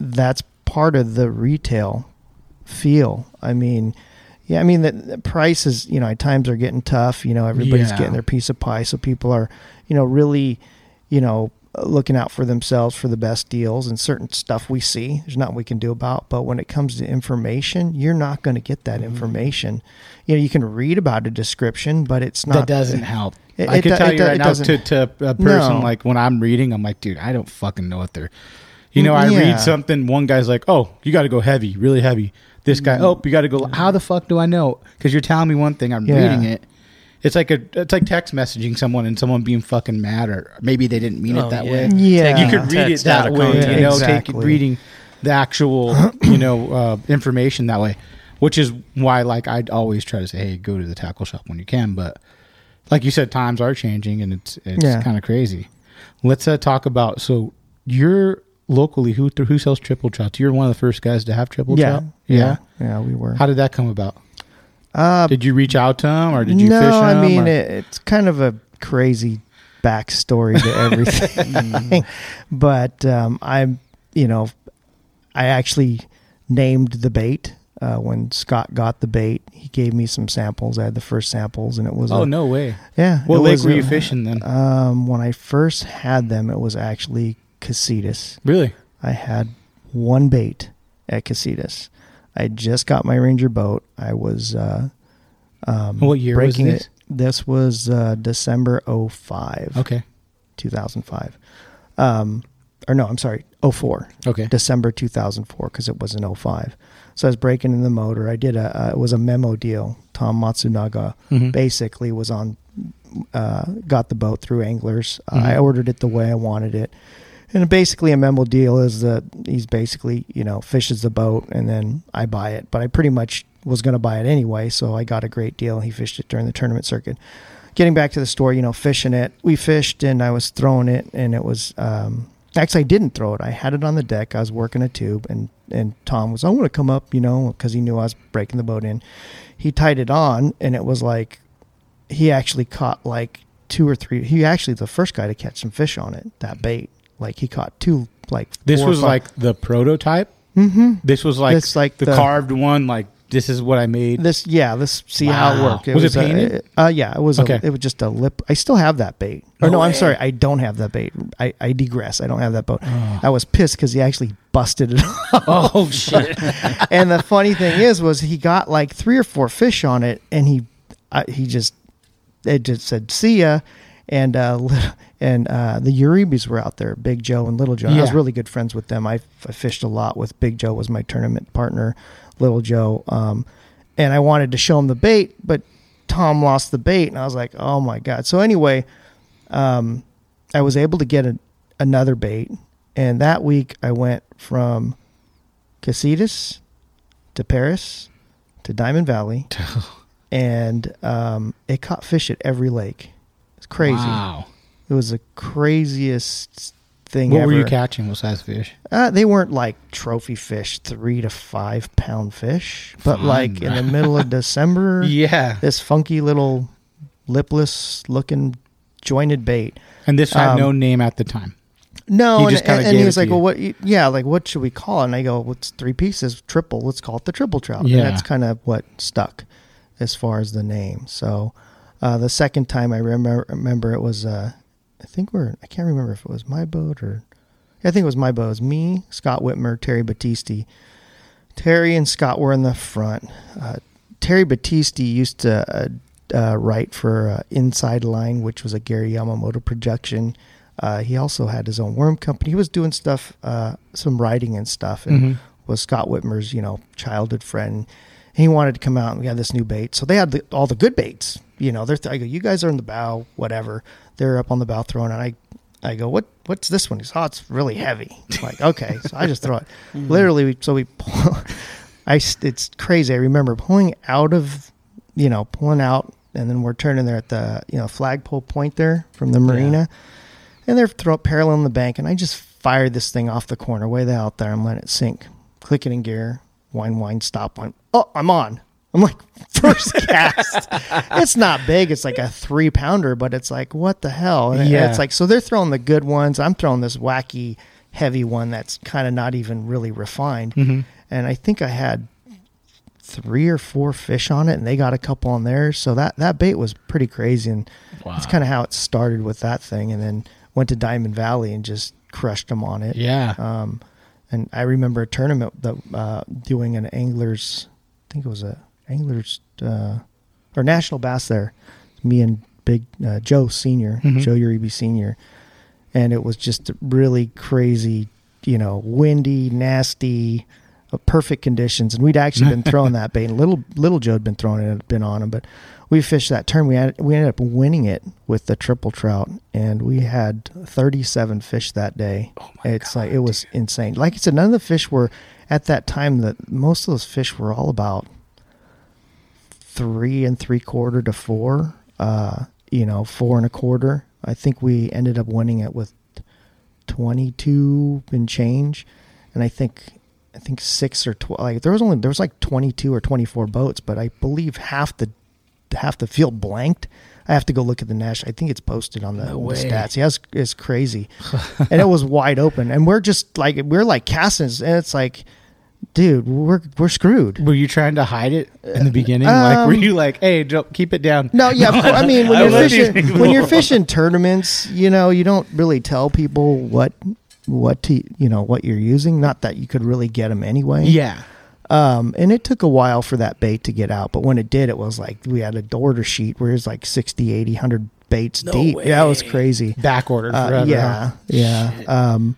that's part of the retail feel. I mean, yeah, I mean the, the prices, you know, times are getting tough. You know, everybody's Yeah. getting their piece of pie, so people are, you know, really, you know, looking out for themselves for the best deals and certain stuff we see. There's nothing we can do about. But when it comes to information, you're not going to get that Mm-hmm. information. You know, you can read about a description, but it's not. that doesn't help. It- I it can do- tell it you right it now to, to a person No. like when I'm reading, I'm like, dude, I don't fucking know what they're. You know, I Yeah. read something. One guy's like, "Oh, you got to go heavy, really heavy." This guy, "Oh, you got to go." How the fuck do I know? Because you're telling me one thing, I'm Yeah. reading it. It's like a, it's like text messaging someone and someone being fucking mad, or maybe they didn't mean Oh, it that yeah. way. Yeah. you could read it Text out that way. context. You know, Exactly. take reading the actual, <clears throat> you know, uh, information that way. Which is why, like, I'd always try to say, "Hey, go to the tackle shop when you can." But like you said, times are changing, and it's it's Yeah. kind of crazy. Let's uh, talk about so you're locally who who sells triple trout. You're one of the first guys to have triple yeah, trout. yeah, yeah. We were. How did that come about? Uh, Did you reach out to him, or did you no, fish him? I mean it, it's kind of a crazy backstory to everything. <laughs> but um, I'm, you know, I actually named the bait. Uh, when Scott got the bait, he gave me some samples. I had the first samples, and it was Oh a- no way! yeah. What lake was were you fishing then? Um, when I first had them, it was actually Casitas. Really? I had one bait at Casitas. I just got my Ranger boat. I was uh, um, What year was breaking this? it. This was uh, December 05, Okay. 2005. Um, or no, I'm sorry, 04. Okay. December 2004 because it was in 05. So I was breaking in the motor. I did a, uh, it was a memo deal. Tom Matsunaga Mhm. basically was on, uh, got the boat through Anglers. Mhm. I ordered it the way I wanted it. And basically a memo deal is that he's basically, you know, fishes the boat and then I buy it. But I pretty much was going to buy it anyway. So I got a great deal. He fished it during the tournament circuit. Getting back to the story, you know, fishing it, we fished and I was throwing it and it was, um, actually I didn't throw it. I had it on the deck. I was working a tube and, and Tom was, I want to come up, you know, cause he knew I was breaking the boat in. He tied it on and it was like, he actually caught like two or three. He actually the first guy to catch some fish on it. That bait, like he caught two. Like This was like the prototype. Mhm. This was like This like the, the- carved one. Like this is what I made. this. Yeah, this see how it Wow. worked. Was it a- painted? uh, yeah, it was. Okay. A, it was just a lip. I still have that bait. Or No no, I'm sorry, I don't have that bait. I, I digress. I don't have that boat. I was pissed because he actually busted it <laughs> <laughs> off. oh shit! <laughs> and the funny thing is, was he got like three or four fish on it, and he, uh, he just, it just said "see ya," and uh, <laughs> and uh, the Uribes were out there, Big Joe and Little Joe. I was really good friends with them. I, I fished a lot with Big Joe was my tournament partner, Little Joe, um, and I wanted to show him the bait, but Tom lost the bait, and I was like, oh my god. So anyway, um, I was able to get a, another bait, and that week I went from Casitas to Perris to Diamond Valley, <laughs> and um, it caught fish at every lake. Crazy. Wow. It was the craziest thing What ever. were you catching? What size fish? Uh, they weren't like trophy fish, three to five pound fish, but Fun. like in the <laughs> middle of December, Yeah. this funky little lipless looking jointed bait. And this had Um, no name at the time. No, He and, just and, and he was like. "Well, what? Yeah, like what should we call it?" And I go, "Well, it's three pieces, triple. Let's call it the triple trout." Yeah. and that's kind of what stuck as far as the name. So uh, the second time I remember, remember it was, uh, I think we're, I can't remember if it was my boat or, I think it was my boat. It was me, Scott Whitmer, Terry Battisti. Terry and Scott were in the front. Uh, Terry Battisti used to uh, uh, write for uh, Inside Line, which was a Gary Yamamoto production. Uh, he also had his own worm company. He was doing stuff, uh, some writing and stuff, and Mhm. was Scott Whitmer's, you know, childhood friend. He wanted to come out and we had this new bait. So they had the, all the good baits. You know, they're I go, you guys are in the bow, whatever. They're up on the bow throwing, and I, I go, what, what's this one? He's, oh, it's really heavy. I'm like, <laughs> okay, so I just throw it. Mm-hmm. Literally, we, so we, pull, <laughs> I, it's crazy. I remember pulling out of, you know, pulling out, and then we're turning there at the, you know, flagpole point there from the marina, and they're throw parallel in the bank, and I just fired this thing off the corner, way the out there. I'm letting it sink, click it in gear, wind, wind, stop, wind. Oh, I'm on. I'm like first cast. it's not big. It's like a three pounder, but it's like what the hell? And Yeah. it's like so they're throwing the good ones. I'm throwing this wacky heavy one that's kind of not even really refined. Mhm. And I think I had three or four fish on it, and they got a couple on there. So that that bait was pretty crazy, and that's kind of how it started with that thing. And then went to Diamond Valley and just crushed them on it. Yeah. Um, and I remember a tournament that uh, doing an anglers, I think it was a anglers uh, or national bass there. Me and Big uh, Joe Senior, Mhm. Joe Uribe Senior, and it was just really crazy. You know, windy, nasty, uh, perfect conditions. And we'd actually been <laughs> throwing that bait. And little little Joe had been throwing it, had been on him, but we fished that turn. We had we ended up winning it with the triple trout, and we had 37 fish that day. it's like it was insane. Like I said, none of the fish were at that time. That most of those fish were all about three and three quarter to four. Uh, you know, four and a quarter. I think we ended up winning it with 22 and change, and I think I think six or twelve. Like there was only there was like 22 or 24 boats, but I believe half the half the field blanked. I have to go look at the Nash. I think it's posted on the, the stats. Yeah, it's, it's crazy, <laughs> and it was wide open. And we're just like we're like casting, and it's like dude, we're we're screwed. Were you trying to hide it in the beginning? like, were Um, you like, "Hey, Joe, keep it down"? No, yeah, of <laughs> course- I mean when I you're fishing people. when you're fishing tournaments, you know, you don't really tell people what what to you know what you're using. Not that you could really get them anyway. Yeah. Um, and it took a while for that bait to get out, but when it did, it was like we had a order sheet where it was like 60, 80, 100 baits deep. Yeah, it was crazy. Back ordered Uh, forever. yeah, huh? yeah. Um,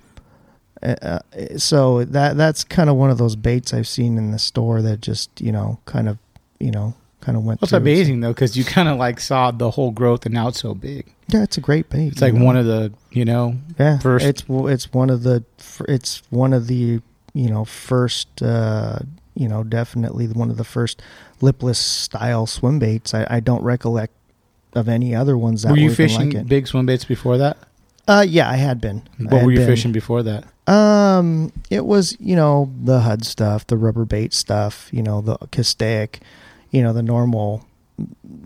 uh, uh, so that that's kind of one of those baits I've seen in the store that just you know kind of you know kind of went. That's amazing though, because you kind of like saw the whole growth, and now it's so big. Yeah, it's a great bait. It's like know? one of the, you know, yeah. first- It's it's one of the it's one of the you know first uh, you know definitely one of the first lipless style swim baits. I, I don't recollect of any other ones that were you were fishing like big swim baits before that? Uh, yeah, I had been. What had were you been. fishing before that? Um, it was you know the HUD stuff, the rubber bait stuff, you know the Castaic, you know the normal,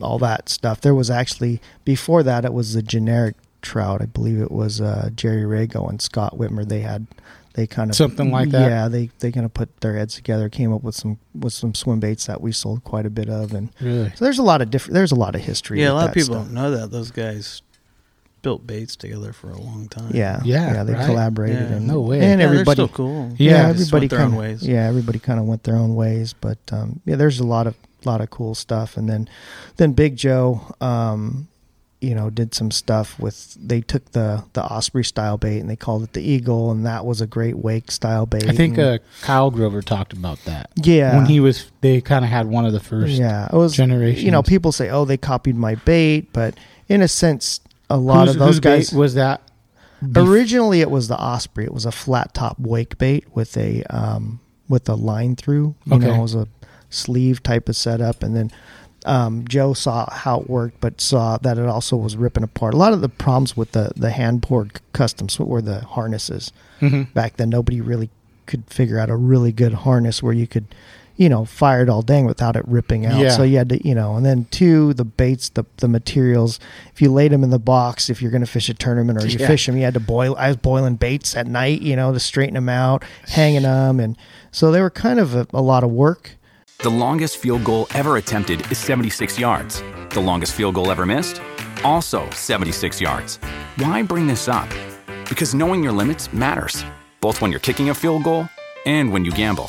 all that stuff. There was actually before that it was the generic trout. I believe it was uh, Jerry Rago and Scott Whitmer. They had they kind of Something like that? Yeah, they they kind of put their heads together, came up with some with some swim baits that we sold quite a bit of, and Really? so there's a lot of different. There's a lot of history. Yeah, a with lot of people stuff. don't know that those guys built baits together for a long time. Yeah, Yeah, yeah. They right? collaborated. Yeah. and, No way. And Yeah, everybody, still cool. Yeah, just everybody went their own kind ways. Yeah, everybody kind of went their own ways, but um, yeah, there's a lot of lot of cool stuff. And then then Big Joe, um, you know, did some stuff with. They took the the Osprey style bait and they called it the Eagle, and that was a great wake style bait. I think and- uh, Kyle Grover talked about that. yeah, When he was, they kind of had one of the first. yeah, it was generation. You know, people say, "Oh, they copied my bait," but in a sense, a lot Whose- of those guys was that. bef- Originally, it was the Osprey. It was a flat top wake bait with a um, with a line through. You Okay. know, it was a sleeve type of setup, and then um, Joe saw how it worked, but saw that it also was ripping apart. A lot of the problems with the the hand poured customs were the harnesses. Mhm. Back then, nobody really could figure out a really good harness where you could. You know, fired all dang without it ripping out. Yeah. So you had to, you know, and then two, the baits, the the materials. If you laid them in the box, if you're going to fish a tournament or you Yeah. fish them, you had to boil. I was boiling baits at night, you know, to straighten them out, hanging them, and so they were kind of a, a lot of work. The longest field goal ever attempted is 76 yards. The longest field goal ever missed? Also 76 yards. Why bring this up? Because knowing your limits matters, both when you're kicking a field goal and when you gamble.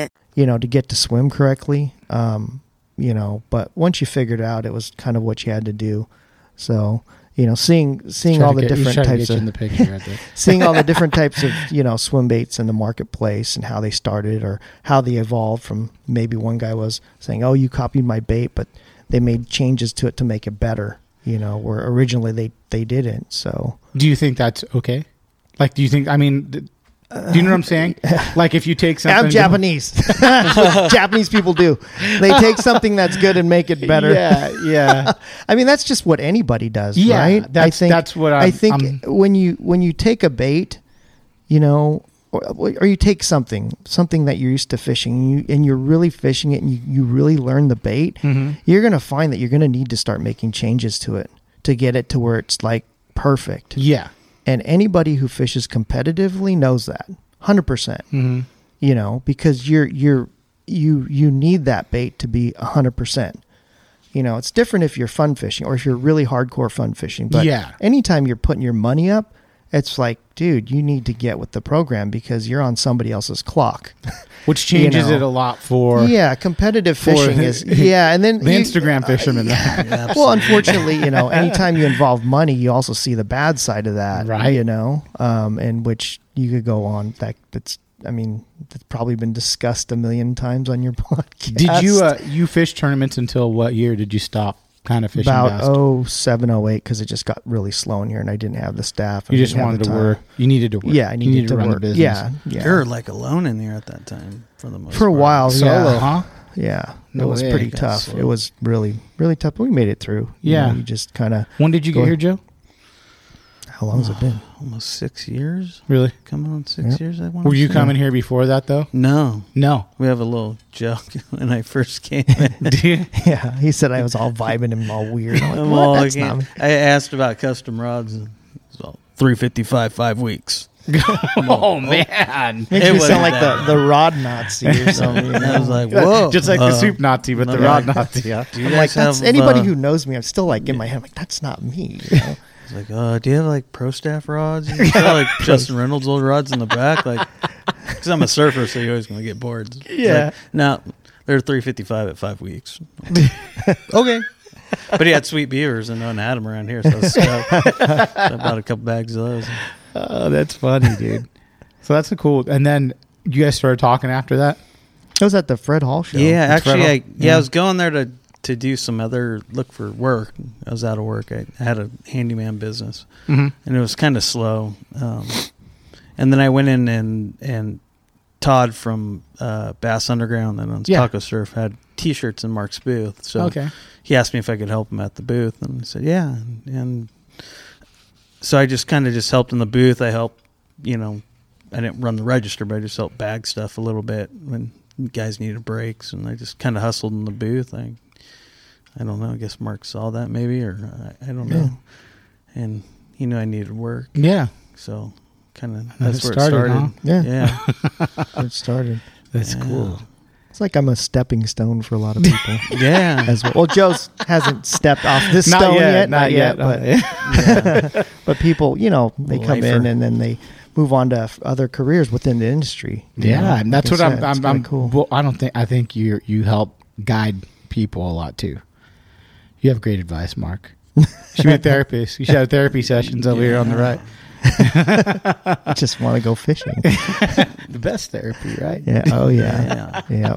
You know, to get to swim correctly. Um, you know, but once you figured it out, it was kind of what you had to do. So, you know, seeing seeing all the get- different types of in the picture <laughs> seeing all the <laughs> different types of you know swim baits in the marketplace and how they started or how they evolved from maybe one guy was saying, "Oh, you copied my bait," but they made changes to it to make it better. You know, where originally they they didn't. So Do you think that's okay? Like, do you think? I mean, d- do you know what I'm saying? <laughs> Like, if you take something, I'm Japanese. That's <laughs> what <laughs> Japanese people do. They take something that's good and make it better. Yeah, yeah. I mean, that's just what anybody does, Yeah, right? that's- that's what I I'm- think I'm- when you when you take a bait, you know, or, or you take something something that you're used to fishing, and, you, and you're really fishing it, and you, you really learn the bait, Mm-hmm. you're gonna find that you're gonna need to start making changes to it to get it to where it's like perfect. yeah. And anybody who fishes competitively knows that, hundred percent Mm-hmm. you know because you're you're you you need that bait to be 100% you know it's different if you're fun fishing or if you're really hardcore fun fishing but Yeah. anytime you're putting your money up it's like dude you need to get with the program because you're on somebody else's clock <laughs> Which <laughs> changes know. it a lot for yeah competitive for fishing is <laughs> yeah and then the you- Instagram fishermen. well unfortunately you know anytime you involve money you also see the bad side of that Right. you know um and which you could go on that that's I mean, that's probably been discussed a million times on your podcast. Did you uh, you fish tournaments until what year did you stop kind of fishing? about bass? oh seven oh eight because it just got really slow in here and I didn't have the staff. you just wanted to time. work. You needed to work. Yeah, I You needed, to, run work. the business. Yeah, yeah. You're like alone in here at that time for the most for a part. while. Solo, yeah. huh? Yeah, No it was way. pretty Got tough. slow. It was really, really tough. But we made it through. You Yeah. know, you just kind of. When did you Go get here. Joe? How long has it been? Almost six years. Really? Coming on six Yep. years. I want. Were you coming here before that though? No, No. we have a little joke <laughs> when I first came in. <laughs> You? Yeah, he said I was all vibing and all weird. I'm like, I'm all That's not me. I asked about custom rods. And it's all 355, five weeks. <laughs> oh man. Makes It me sound like the, the rod Nazi or something. you And I was like, whoa. Just like uh, the soup Nazi, but the rod Nazi. Yeah. Do you I'm guys like, that's have, anybody uh, who knows me. I'm still like in my head. I'm like, that's not me. You know? It's like, uh, do you have like pro staff rods? <laughs> You know, like Justin Reynolds old rods in the back, like <laughs> because I'm a surfer, so you're always gonna get boards. Yeah. Like, no, they're 355 at five weeks. <laughs> okay. But he had sweet beavers and no one had them around here, so I, was stoked. So I bought a couple bags of those. Oh, that's funny, dude. so that's a cool. And then you guys started talking after that. It was at the Fred Hall show. Yeah, It's actually, I, yeah, yeah. I was going there to to do some other look for work. I was out of work. I, I had a handyman business, Mm-hmm. and it was kind of slow. Um, and then I went in and and Todd from uh, Bass Underground that owns Yeah. Taco Surf had T-shirts in Mark's booth. So okay. he asked me if I could help him at the booth, and I said yeah. And, and so I just kind of just helped in the booth. I helped, you know, I didn't run the register, but I just helped bag stuff a little bit when guys needed breaks, and I just kind of hustled in the booth. I, I don't know. I guess Mark saw that maybe, or I, I don't know. And he knew I needed work, Yeah. so kind of That's that's where started, it started. huh? Yeah. Yeah, where <laughs> it started. That's Yeah. cool. It's like I'm a stepping stone for a lot of people. <laughs> yeah. as well. Well, Joe's hasn't stepped off this Not stone yet, yet, not yet, but, not <laughs> but people, you know, they come in and then they move on to f- other careers within the industry. Yeah, know? and that's Like what I I'm. I'm, I'm cool. Well, I don't think. I think you you help guide people a lot too. You have great advice, Mark. You should be a <laughs> therapist. You should have therapy sessions over here on the right. I <laughs> just want to go fishing. The best therapy, right? yeah. Oh yeah. Yeah. Yeah.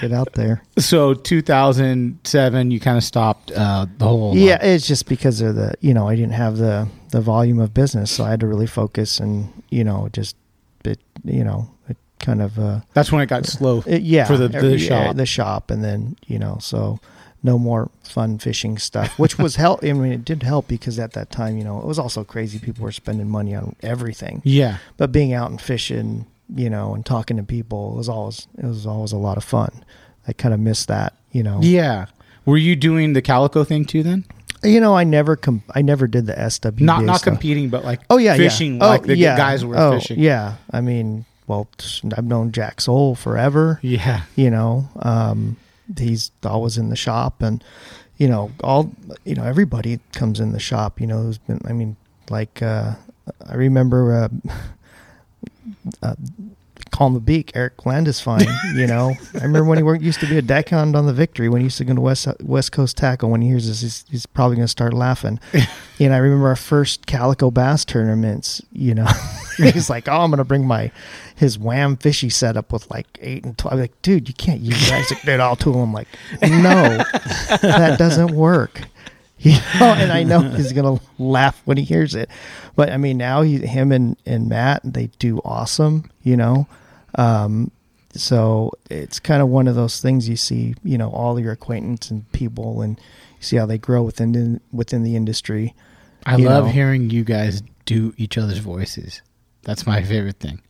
Get out there. So 2007, you kind of stopped uh, the whole. Yeah, it's just because of the you know I didn't have the the volume of business, so I had to really focus and you know just it you know it kind of uh that's when it got slow. it- yeah For the- the shop. the shop and then you know so no more fun fishing stuff, which was <laughs> help. I mean, it did help because at that time you know it was also crazy. People were spending money on everything, Yeah, but being out and fishing, you know, and talking to people was always it was always a lot of fun. I kind of missed that, you know. yeah. Were you doing the calico thing too then? You know, I never com- I never did the SW. Not not competing, but like Oh yeah, fishing yeah. like oh, the yeah. guys were oh, fishing. Yeah, I mean, well, I've known Jack Soul forever. yeah. You know, um, he's always in the shop, and you know, all you know, everybody comes in the shop. You know, who's been. I mean, like uh, I remember. Uh, <laughs> uh, Calm the Beak, Eric Landisfine, you know. I remember when he worked, used to be a deckhand on the Victory when he used to go to West West Coast Tackle. When he hears this, he's, he's probably going to start laughing. <laughs> and I remember our first calico bass tournaments. You know, <laughs> he's like, "Oh, I'm going to bring my his wham fishy setup with like eight and 12. I'm like, dude, you can't use that. He's like, dude, all two of them. I'm like, no, that doesn't work. <laughs> You know, and I know he's gonna laugh when he hears it, but I mean, now he, him and and Matt, they do awesome. You know, um, so it's kind of one of those things you see. You know, all your acquaintance and people, and you see how they grow within the, within the industry. I love know. hearing you guys do each other's voices. That's my favorite thing.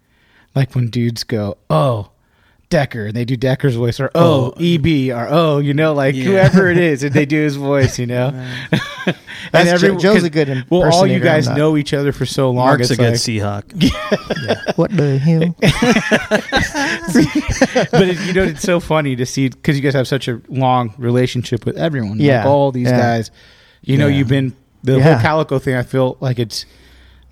Like when dudes go, "Oh, Decker," and they do Decker's voice, or "Oh, oh EB," or "Oh," you know, like Yeah. whoever it is, and <laughs> they do his voice, you know. <laughs> and That's Jo- Joe's a good <laughs> Well, all you guys know each other for so long. Mark's a it's good like- Seahawk. What the hell? but it, you know, it's so funny to see because you guys have such a long relationship with everyone. Yeah. like all these Yeah. guys. You know, you've been the Yeah. whole calico thing. I feel like it's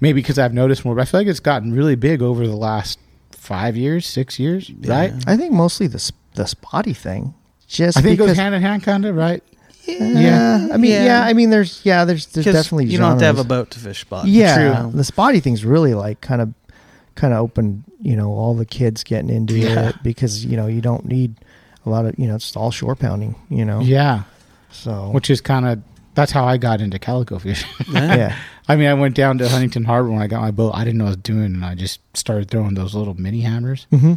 maybe because I've noticed more, but I feel like it's gotten really big over the last five years, six years, right? I think mostly the the spotty thing. Just I think it goes hand in hand, kind of, right? yeah, yeah. I mean, yeah. Yeah. I mean, there's yeah, there's there's definitely you don't have to have a boat to fish spot. Yeah, True. the spotty thing's really like kind of kind of open. you know, all the kids getting into Yeah. it because you know you don't need a lot of you know it's all shore pounding, you know. Yeah, So which is kind of that's how I got into calico fishing. <laughs> yeah, I mean, I went down to Huntington Harbor when I got my boat. I didn't know what I was doing, and I just started throwing those little mini hammers. hmm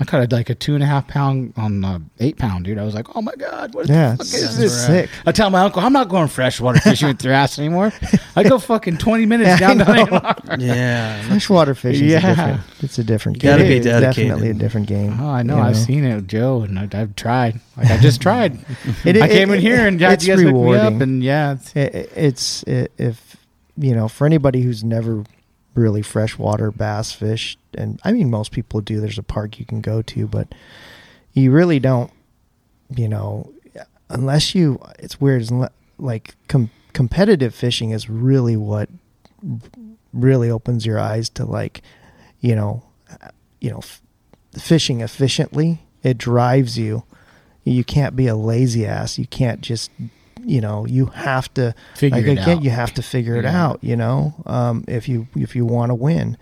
I caught like a two and a half pound on the eight pound, dude. I was like, oh my god, what yeah, the fuck is this? sick. I tell my uncle, I'm not going freshwater fishing with your ass anymore. I go fucking 20 minutes <laughs> Yeah, down to know. Huntington Harbor. Yeah. <laughs> Freshwater fishing Yeah. different. It's a different. You gotta game. be It's dedicated. Definitely a different game. Oh, I know. you I've seen it, Joe, and I, I've tried. Like I just tried. <laughs> It- I it- came in here and had you guys hook me up, and yeah, it's, it, it- it's it, if you know for anybody who's never really freshwater bass fished and i mean most people do there's a park you can go to but you really don't you know unless you it's weird like com- competitive fishing is really what really opens your eyes to like you know you know f- fishing efficiently. It drives you. You can't be a lazy ass. You can't just you know you have to Figure like it again out. you have to figure it Yeah. out you know um, if you if you want to win.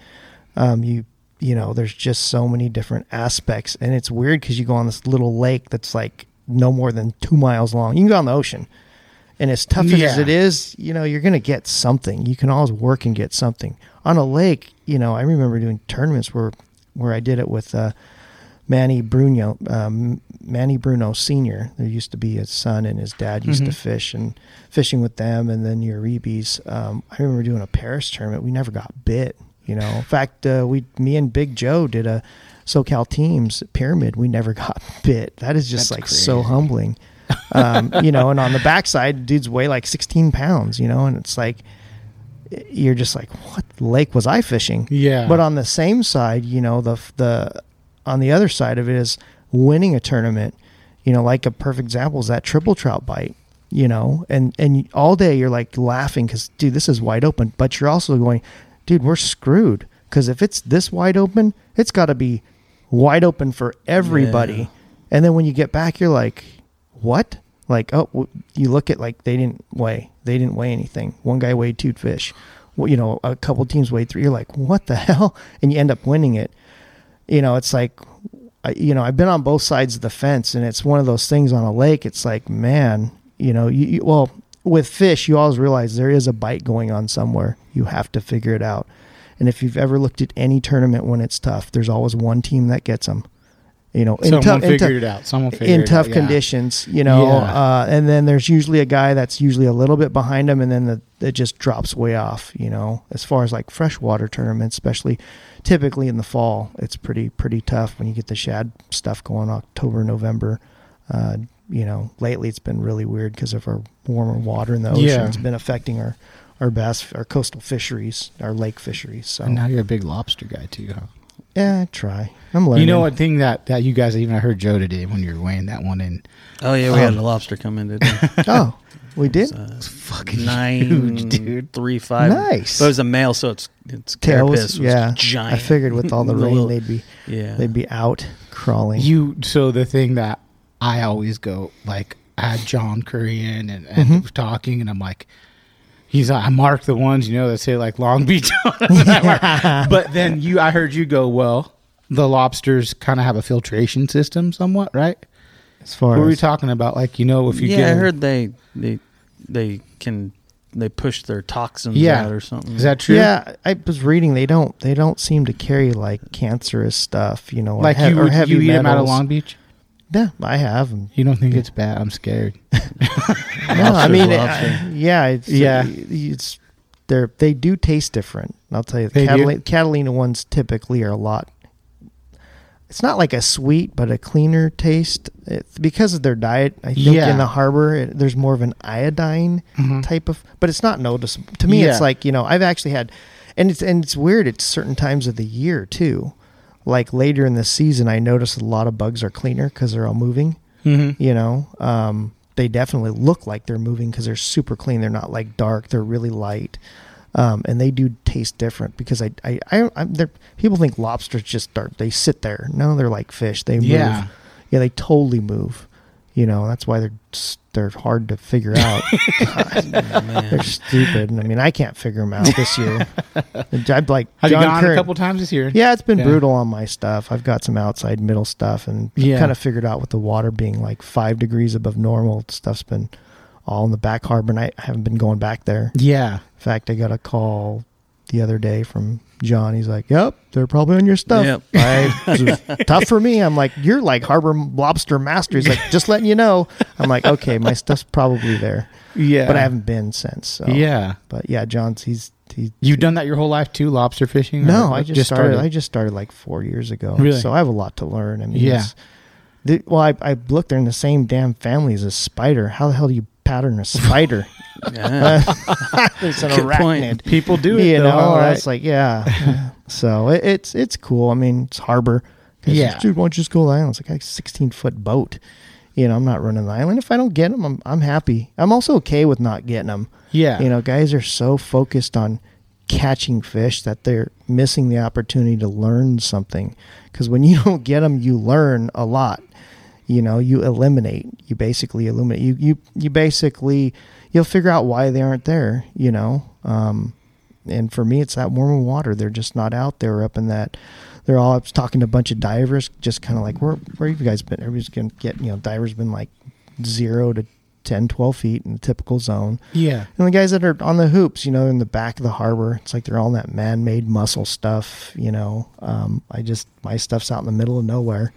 Um, you you know there's just so many different aspects and it's weird because you go on this little lake that's like no more than two miles long. You can go on the ocean and as tough as it is you know you're gonna get something. You can always work and get something. On a lake you know i remember doing tournaments where where i did it with uh, Manny Bruno, um, Manny Bruno Senior. There used to be his son and his dad used to Mhm. fish and fishing with them, and then Uribes. Um, I remember doing a Perris tournament. We never got bit. You know, in fact, uh, we, me and Big Joe did a SoCal teams pyramid. We never <laughs> got bit. That is just That's like so humbling. um, <laughs> you know, and on the backside, dudes weigh like 16 pounds. You know, and it's like you're just like, what lake was I fishing? yeah. But on the same side, you know, the the on the other side of it is winning a tournament. You know, like a perfect example is that triple trout bite. You know, and and all day you're like laughing because dude, this is wide open. But you're also going, dude, we're screwed because if it's this wide open, it's got to be wide open for everybody. Yeah. And then when you get back, you're like, what? Like, oh, you look at like they didn't weigh, they didn't weigh anything. One guy weighed two fish. Well, you know, a couple teams weighed three. You're like, what the <laughs> hell? And you end up winning it. You know, it's like, you know, I've been on both sides of the fence, and it's one of those things on a lake. It's like, man, you know, you, you well with fish, you always realize there is a bite going on somewhere. You have to figure it out. And if you've ever looked at any tournament when it's tough, there's always one team that gets them. You know, in someone figured tough- it out. Someone figured in it tough out, yeah. conditions, you know. Yeah. Uh, and then there's usually a guy that's usually a little bit behind him, and then the, it just drops way off. You know, as far as like freshwater tournaments, especially typically in the fall, it's pretty pretty tough when you get the shad stuff going October November. Uh, you know, lately it's been really weird because of our warmer water in the ocean. Yeah. It's been affecting our our bass, our coastal fisheries, our lake fisheries. So And now you're a big lobster guy too, huh? Yeah, I try. I'm learning. You know what thing that that you guys even I heard Joe today when you were weighing that one in. Oh yeah, we had Um, a lobster come in today. <laughs> <laughs> Oh, we did. It's, uh, fucking nine huge, dude. three five. Nice. But it was a male, so it's it's Tails, carapace was yeah. giant. I figured with all <laughs> the rain, Little- they'd be yeah. they'd be out crawling. You so the thing that I always go like I had John Curry in and, and Mhm. talking and I'm like he's like I mark the ones you know that say like Long Beach <laughs> <laughs> but then you I heard you go well the lobsters kind of have a filtration system somewhat right as far what were we talking about like you know if you yeah, get I heard they they they can they push their toxins Yeah. out or something. is that true yeah, I was reading they don't they don't seem to carry like cancerous stuff, you know, like he- you or would heavy you eat them out of. Long Beach Yeah, I have. And, you don't think it's bad I'm scared <laughs> no, I mean, it. I- yeah, it's, Yeah. it's they're they do taste different. I'll tell you, the Catalina, Catalina ones typically are a lot. It's not like a sweet, but a cleaner taste it's because of their diet. I think Yeah. in the harbor, it, there's more of an iodine Mhm. type of, but it's not noticeable to me. Yeah. It's like you know, I've actually had, and it's and it's weird. It's certain times of the year too. Like later in the season, I notice a lot of bugs are cleaner because they're all moving mm-hmm. you know? Um, they definitely look like they're moving because they're super clean. They're not like dark. They're really light. Um, and they do taste different because I, I, I I'm, they're, people think lobsters just start they sit there. No they're like fish. They move. Yeah yeah they totally move You know, that's why they're they're hard to figure out. <laughs> <laughs> Oh, they're stupid. I mean, I can't figure them out this year. <laughs> I'd like Have John you gone Curran- a couple times this year? Yeah, it's been Yeah. brutal on my stuff. I've got some outside middle stuff, and Yeah. kind of figured out with the water being like five degrees above normal. Stuff's been all in the back harbor, and I haven't been going back there. Yeah. In fact, I got a call the other day from John. He's like, "Yep, they're probably on your stuff." Yep. <laughs> I, tough for me. I'm like, "You're like harbor lobster master." He's like, "Just letting you know." I'm like, "Okay, my stuff's probably there," Yeah. but I haven't been since. So. Yeah. but yeah, John's he's he. You've done that your whole life too, lobster fishing? No, I just, started, I just started like four years ago. Really? So I have a lot to learn. I mean, Yeah. the, well, I, I look, they're in the same damn family as a spider. How the hell do you pattern a spider? <laughs> Yeah. <laughs> it's an Good point. arachnid. People do it. you though, know, right? it's like yeah. <laughs> so it, it's it's cool. I mean, it's harbor. Yeah. dude, why don't you just go to the island? It's like a sixteen foot boat. You know, I'm not running the island. If I don't get them, I'm I'm happy. I'm also okay with not getting them. yeah. You know, guys are so focused on catching fish that they're missing the opportunity to learn something. Because when you don't get them, you learn a lot. You know, you eliminate. You basically eliminate. You you you basically you'll figure out why they aren't there. You know, um, and for me, it's that warm water. They're just not out there up in that. They're all. I was talking to a bunch of divers, just kind of like, where where have you guys been? Everybody's gonna get. You know, divers been like zero to 10, 12 feet in the typical zone. yeah. And the guys that are on the hoops, you know, in the back of the harbor, it's like they're all in that man-made muscle stuff. You know, um, I just my stuff's out in the middle of nowhere,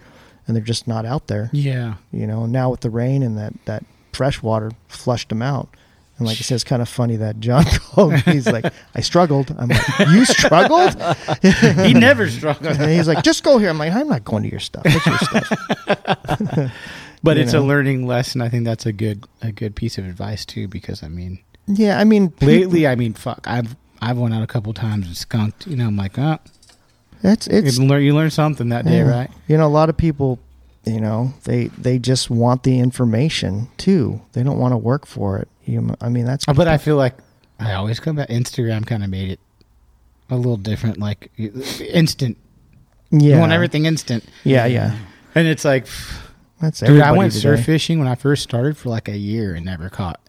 and they're just not out there. Yeah. You know, now with the rain and that that fresh water flushed them out. And like I said, it's kind of funny that John <laughs> called me. He's like, I struggled. I'm like, you struggled? he never struggled. And he's like, just go here. I'm like, I'm not going to your stuff. It's your stuff. <laughs> But You it's know. a learning lesson. I think that's a good a good piece of advice too. Because I mean, Yeah, I mean, lately, I mean, fuck, I've I've went out a couple times and skunked. You know, I'm like, oh, it's it's you learn you learn something that day, Yeah. right? You know, a lot of people, you know, they they just want the information too. They don't want to work for it. You, I mean, that's. But I feel like I always come back. Instagram kind of made it a little different, like instant. yeah, You want everything instant, Yeah, yeah. and it's like, That's dude, I went today. surf fishing when I first started for like a year and never caught.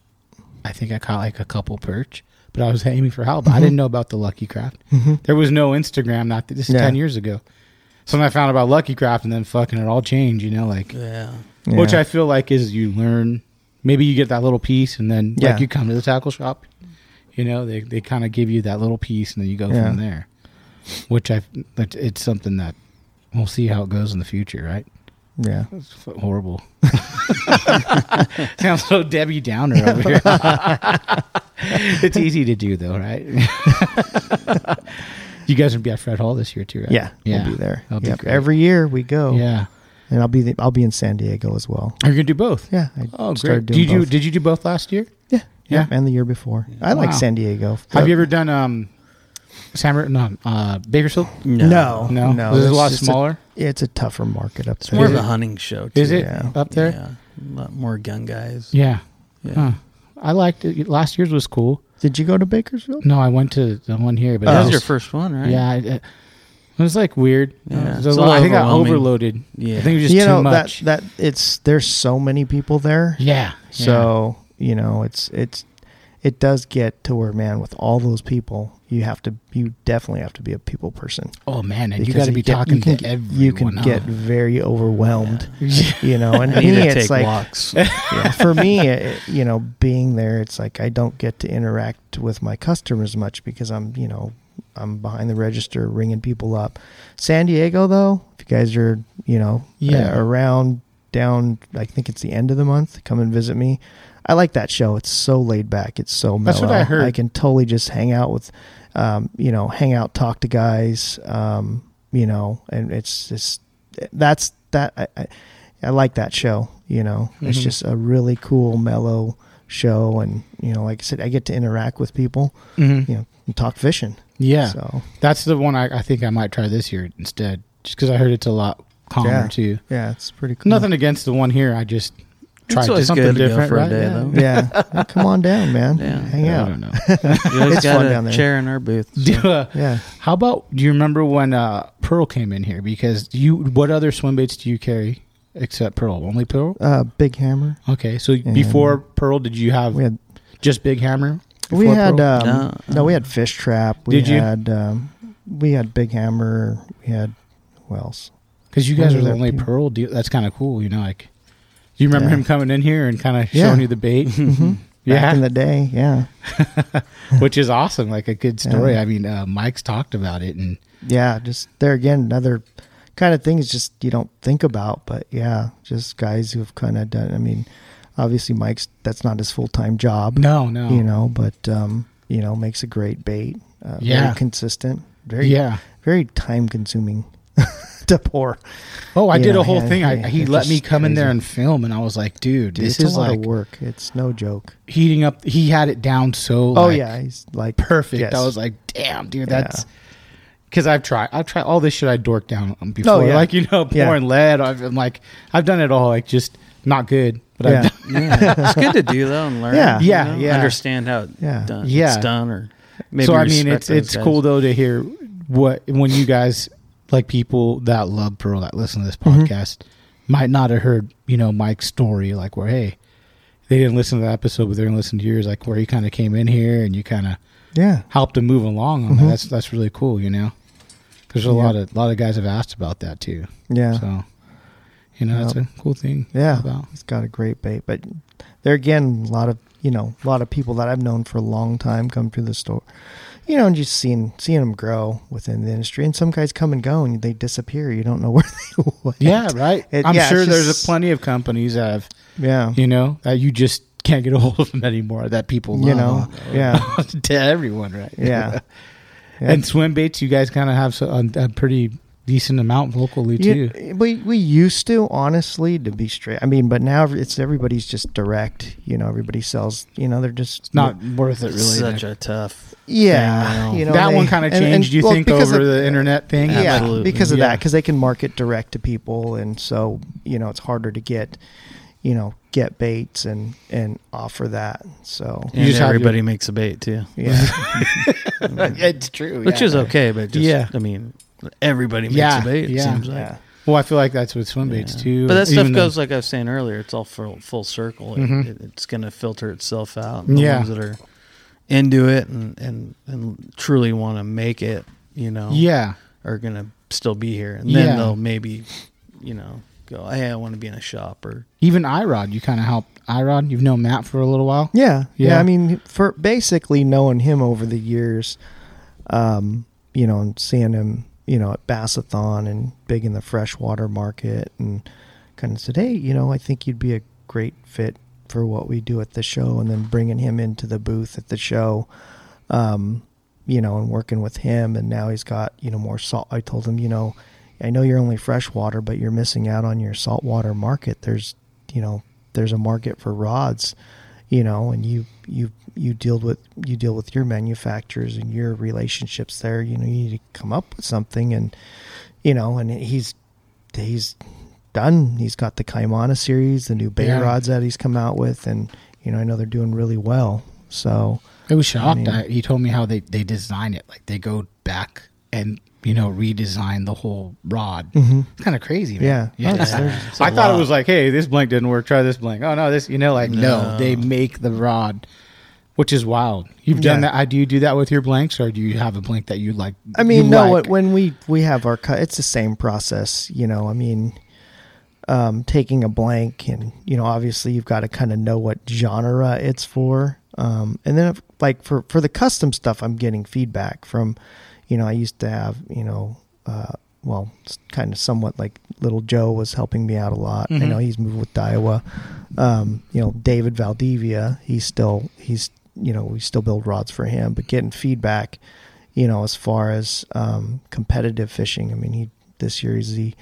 I think I caught like a couple perch, but I was aiming for halibut. I didn't know about the Lucky Craft. There was no Instagram. Not this is Mm-hmm. Yeah. ten years ago. So when I found about Lucky Craft, and then fucking it all changed. You know, like yeah. Yeah. which I feel like is you learn. Maybe you get that little piece, and then Yeah. like you come to the tackle shop. You know, they they kind of give you that little piece, and then you go from there. Which I, it's something that we'll see how it goes in the future, right? Yeah. It's f- horrible. <laughs> Sounds so Debbie Downer over here. <laughs> it's easy to do though, right? <laughs> you guys will be at Fred Hall this year too, right? Yeah, we'll be there. That'll be Yep. Every year we go. Yeah. and I'll be the, I'll be in San Diego as well. Are you gonna do both? Yeah, I Oh, started great. doing Did you both. did you do both last year? Yeah, Yeah. yeah, and the year before. I like San Diego. Have you ever done um, Sam? No, uh, Bakersfield. No, No, no. This is a lot just smaller. It's a tougher market up It's there. more of a hunting show. Too. Is it Yeah. up there? Yeah. A lot more gun guys. Yeah. Yeah. Huh. I liked it. Last year's was cool. Did you go to Bakersfield? No, I went to the one here, but That was was- your first one, right? Yeah, I- it, it was like weird. Yeah. It was a lot- I think I overloaded. Yeah. I think it was just you too know much. that that it's there's so many people there. yeah. So you know it's it's it does get to where man with all those people you have to you definitely have to be a people person. oh man, and you got to be get- talking you can, to everyone. You can huh? get very overwhelmed. Yeah. <laughs> You know, and me it's like walks. <laughs> yeah, for me, it, you know, being there, it's like I don't get to interact with my customers much because I'm, you know, I'm behind the register ringing people up. San Diego, though, if you guys are, you know, Yeah. around down, I think it's the end of the month, come and visit me. I like that show. It's so laid back. It's so mellow. That's what I heard. I can totally just hang out with, um, you know, hang out, talk to guys, um, you know, and it's just that's that. I, I, I like that show. You know, it's Mhm. just a really cool, mellow show, and you know, like I said, I get to interact with people, Mhm. you know, and talk fishing. Yeah, So that's the one I, I think I might try this year instead, just because I heard it's a lot calmer Yeah. too. yeah, it's pretty cool. Nothing against the one here. I just tried always something good to go different for a right? day, yeah. though. Yeah, <laughs> Yeah, come on down, man. Yeah. Hang out. I don't know. <laughs> You always It's got fun a down there. chair in our booth. <laughs> so- Do, uh, Yeah. How about? Do you remember when uh, Pearl came in here? Because you, what other swim baits do you carry except Pearl? Only Pearl? Uh, Big Hammer. Okay, so before Pearl, did you have We had just Big Hammer? we had Pearl? um, No. no, we had Fish Trap. We Did you? had um, we had Big Hammer. We had who else? Because you guys are the only people? Pearl deal. That's kind of cool, you know. Like, do you remember Yeah. him coming in here and kind of Yeah. showing you the bait? Mm-hmm. <laughs> Yeah. Back in the day, yeah, <laughs> Which is awesome. Like a good story. Yeah. I mean, uh, Mike's talked about it, and yeah. Just there again, another kind of thing is just you don't think about, but yeah, just guys who have kind of done. I mean, obviously Mike's that's not his full time job, no, no, you know, but um, you know, makes a great bait. Uh, Yeah. very consistent. Very yeah. very time consuming <laughs> to pour. Oh, I you did know, a whole yeah, thing. I, yeah, he let me just come in there and film, and I was like, dude, Dude, this it's is a lot like of work. It's no joke. heating up. He had it down so. Oh like, yeah, he's like perfect. yes. I was like, damn, dude, Yeah. that's because I've tried. I've tried all this shit. I dorked down on oh, before, yeah. like you know, Yeah. pouring lead. I've I'm like, I've done it all. Like just not good, but Yeah. I've done. Yeah, <laughs> it's good to do though and learn. Yeah. Yeah, know, yeah. Understand how it Yeah. done, Yeah. it's done, or maybe so I mean, it's it's guys. cool though to hear what when you guys like people that love Pearl that listen to this Mm-hmm. podcast might not have heard you know Mike's story like where hey they didn't listen to the episode but they're gonna listen to yours like where he kind of came in here and you kind of yeah. helped him move along on Mhm. that. That's that's really cool, you know. Because a Yeah. lot of a lot of guys have asked about that too. Yeah. So, you know, that's a cool thing. Yeah, About. he's got a great bait. But there again, a lot of you know, a lot of people that I've known for a long time come to the store. You know, and just seeing seeing them grow within the industry, and some guys come and go and they disappear. You don't know <laughs> where they went. Yeah, right. It- I'm yeah, sure it's there's just- a plenty of companies that have, yeah, you know, that you just can't get a hold of them anymore. That people You know, yeah. <laughs> to everyone, right? Yeah. <laughs> Yeah. and swim baits, you guys kind of have so, a, a pretty decent amount locally too. Yeah, we we used to honestly to be straight. I mean, but now it's everybody's just direct. You know, everybody sells. You know, they're just It's not worth it, really. Such a tough. Yeah, you know. that they- one kind of changed. and- you well, think because over of- the internet thing? Yeah, Absolutely. because of Yeah. that, because they can market direct to people, and so you know it's harder to get, you know, get baits and and offer that. So You And just have your- everybody makes a bait too, yeah, <laughs> <laughs> it's true. which is okay. But just, Yeah. I mean, everybody makes Yeah, a bait. It yeah. seems like. yeah, Well, I feel like that's with swim baits Yeah. too. But that stuff though- goes like I was saying earlier. It's all full full circle. It- Mhm. It, it's going to filter itself out. The Yeah. ones that are into it and and and truly want to make it, you know, Yeah, are going to still be here, and Yeah. then they'll maybe, you know, go, hey, I want to be in a shop or even Irod, you kind of helped Irod. You've known Matt for a little while. yeah, Yeah. yeah. I mean, for basically knowing him over the years, um, you know, and seeing him, you know, at Bassathon and big in the freshwater market, and kind of said, hey, you know, I think you'd be a great fit for what we do at the show, and then bringing him into the booth at the show, um, you know, and working with him, and now he's got you know more salt. I told him, you know, I know you're only freshwater, but you're missing out on your saltwater market. There's, you know, there's a market for rods, you know, and you you you deal with you deal with your manufacturers and your relationships there. You know, you need to come up with something, and you know, and he's he's done. He's got the Kaimana series, the new Bay Yeah. rods that he's come out with, and you know, I know they're doing really well. So I was shocked. mean- I he told me how they they design it. Like they go back and you know redesign the whole rod. Mm-hmm. It's kind of crazy. Man. Yeah. Oh, it's- there's- It's a I thought it was like, hey, this blank didn't work. Try this blank. Oh no, this. You know, like no, No. they make the rod, which is wild. You've done Yeah. that. I do you do that with your blanks, or do you have a blank that you like? I mean, no. like? When we we have our cut, it's the same process. You know, I mean, um, taking a blank, and you know, obviously, you've got to kind of know what genre it's for. Um, and then, if, like for for the custom stuff, I'm getting feedback from. You know, I used to have you know, uh, well, kind of somewhat like little Joe was helping me out a lot. I Mhm. know he's moved with Daiwa. Um, you know, David Valdivia, he's still he's you know we still build rods for him, but getting feedback you know, as far as um, competitive fishing. I mean, he this year he's the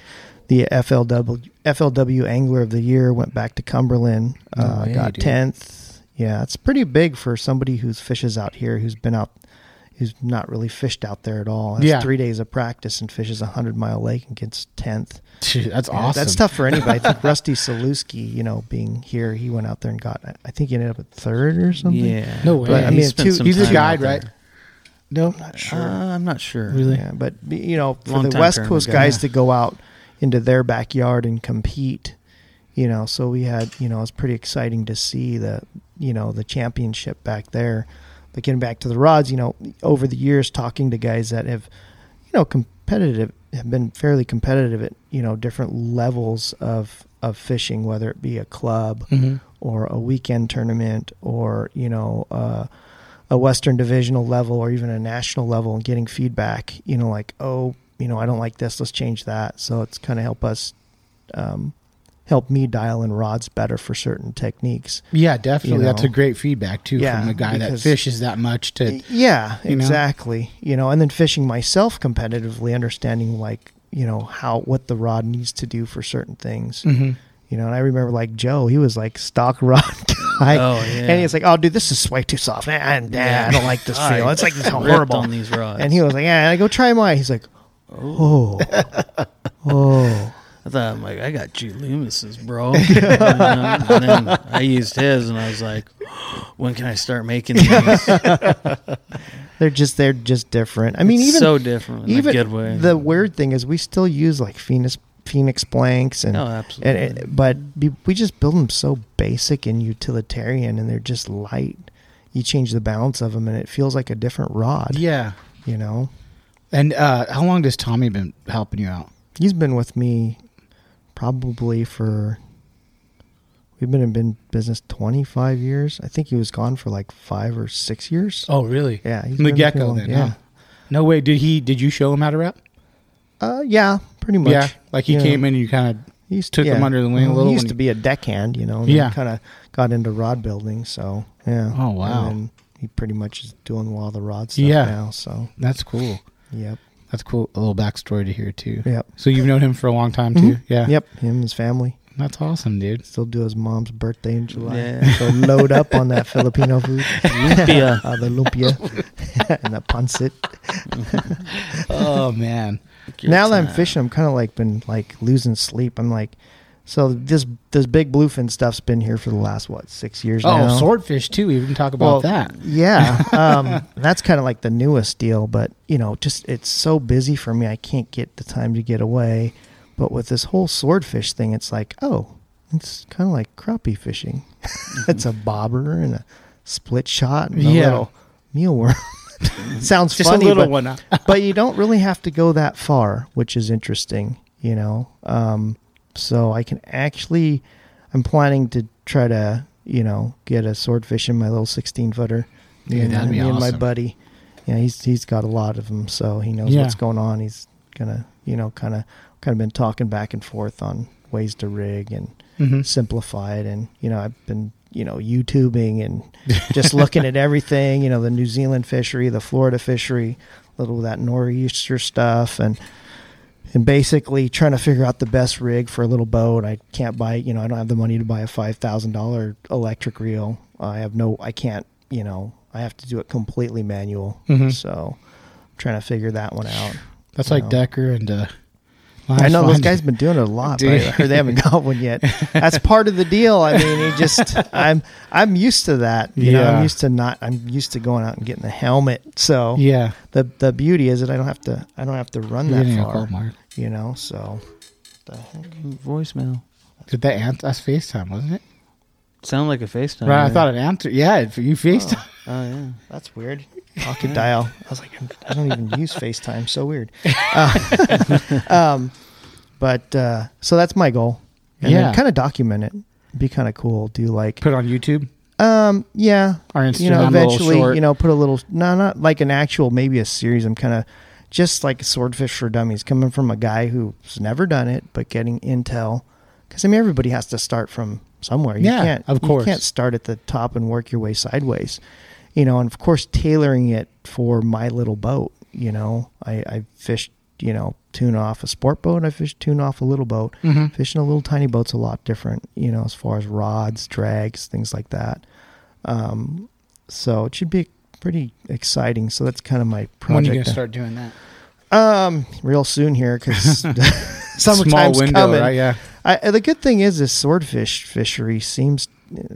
the FLW FLW Angler of the Year. Went back to Cumberland, No uh, way, got tenth. Yeah, it's pretty big for somebody who's fishes out here, who's been out, who's not really fished out there at all. Has Yeah. three days of practice and fishes a hundred mile lake and gets tenth. That's Yeah, awesome. That's tough for anybody. I think <laughs> Rusty Salewske, you know, being here, he went out there and got. I think he ended up at third or something. yeah. No way. But, I mean, spent two- he's a time guide, out right? there. No, not sure. Uh, I'm not sure. Really? Yeah, but you know, for Long the West Coast guy. guys to go out into their backyard and compete, you know, so we had, you know, it was pretty exciting to see the, you know, the championship back there. But getting back to the rods, you know, over the years talking to guys that have, you know, competitive have been fairly competitive at, you know, different levels of of fishing, whether it be a club Mhm. or a weekend tournament or, you know, uh, a Western divisional level or even a national level and getting feedback, you know, like, oh, you know, I don't like this, let's change that. So it's kind of help us, um, help me dial in rods better for certain techniques. Yeah, definitely. You That's a great feedback too Yeah, from a guy that fishes that much to Yeah, you know? exactly. You know, and then fishing myself competitively, understanding like, you know, how, what the rod needs to do for certain things. Mhm. You know, and I remember like Joe, he was like stock rod <laughs> guy. Oh, yeah. And he's like, oh, dude, this is way too soft. And Yeah. I don't like this <laughs> I feel. It's like this ripped horrible. on these rods. And he was like, yeah, and I go try mine. He's like, oh, <laughs> oh. I thought, I'm like, I got G Loomis's, bro. Know? <laughs> and then I used his, and I was like, when can I start making these? <laughs> They're just they're just different. I mean, It's even so different in even a good way. the weird thing is we still use like Phenix Phenix blanks and Oh, absolutely. and it, but we just build them so basic and utilitarian, and they're just light. You change the balance of them, and it feels like a different rod. Yeah. You know, And uh, how long does Tommy been helping you out? he's been with me probably for we've been in bin- business 25 years i think he was gone for like five or six years Oh, really? yeah he's From the been with me get go, then. yeah huh? No way. Did he? Did you show him how to rep? uh yeah pretty much Yeah. Like he You know, came in and you kind of he used took him under the wing a little he used to he- be a deckhand you know and Yeah. kind of got into rod building so yeah Oh, wow. and he pretty much is doing all the rod stuff Yeah. now so That's cool. Yep That's cool. A little backstory to hear too. Yep. So you've known him for a long time too. Mhm. Yeah. yep him and his family That's awesome, dude. still do his mom's birthday in July. Yeah. <laughs> So load up on that Filipino food. Lumpia. <laughs> uh, the lumpia <laughs> and the pancit. oh man. Good now that I'm fishing, I'm kind of like been like losing sleep. I'm like, so this this big bluefin stuff's been here for the last what six years Oh, now. swordfish too. We didn't talk about Well, that. Yeah, <laughs> um, that's kind of like the newest deal, but you know, just it's so busy for me. I can't get the time to get away. But with this whole swordfish thing, it's like, oh, it's kind of like crappie fishing. <laughs> it's a <laughs> bobber and a split shot and a Yeah. little mealworm. Sounds Just funny, a little but, one. but you don't really have to go that far, which is interesting, you know. Um, so I can actually, I'm planning to try to, you know, get a swordfish in my little 16 footer. Yeah, and, that'd be me and my awesome. buddy. Yeah, he's he's got a lot of them, so he knows Yeah. what's going on. He's gonna, you know, kind of kind of been talking back and forth on ways to rig and Mhm. simplify it. And you know, I've been you know YouTubing and <laughs> just looking at everything. You know, the New Zealand fishery, the Florida fishery, little of that nor'easter stuff, and and basically trying to figure out the best rig for a little boat. I can't buy, you know, I don't have the money to buy a five thousand dollar electric reel. I have no, I can't, you know, I have to do it completely manual. Mhm. So, I'm trying to figure that one out. That's like know. Decker and. uh I know Lance this guy's Fond- been doing it a lot, but Dude. I heard they haven't got one yet. <laughs> That's part of the deal. I mean, he just I'm I'm used to that. You know, Yeah. I'm used to not I'm used to going out and getting the helmet. So Yeah. the the beauty is that I don't have to I don't have to run You're that far. Mark. You know, so the heck? voicemail. Did that answer? That's FaceTime, wasn't it? Sound like a FaceTime. right. I thought it answered. Yeah, if you oh. FaceTime. Oh yeah. That's weird. Pocket dial. <laughs> I was like, I don't even use FaceTime. So weird. <laughs> Uh, <laughs> um, but uh, so that's my goal. And Yeah. kind of document it. Be kind of cool. Do like, Put it on YouTube. um, yeah, Or Instagram. you know, eventually, you know, put a little, no, not like an actual, maybe a series. I'm kind of just like Swordfish for Dummies, coming from a guy who's never done it, but getting intel. Because I mean, everybody has to start from somewhere. You Yeah, can't, of course. you can't start at the top and work your way sideways. You know, and of course, tailoring it for my little boat. You know, I, I fished, you know, tune off a sport boat. I fished tune off a little boat. Mhm. Fishing a little tiny boat's a lot different, you know, as far as rods, drags, things like that. Um, so it should be pretty exciting. So that's kind of my project. When are you going to start doing that? Um, real soon here because <laughs> <laughs> Small summertime's window, coming. right? Yeah. I, the good thing is this swordfish fishery seems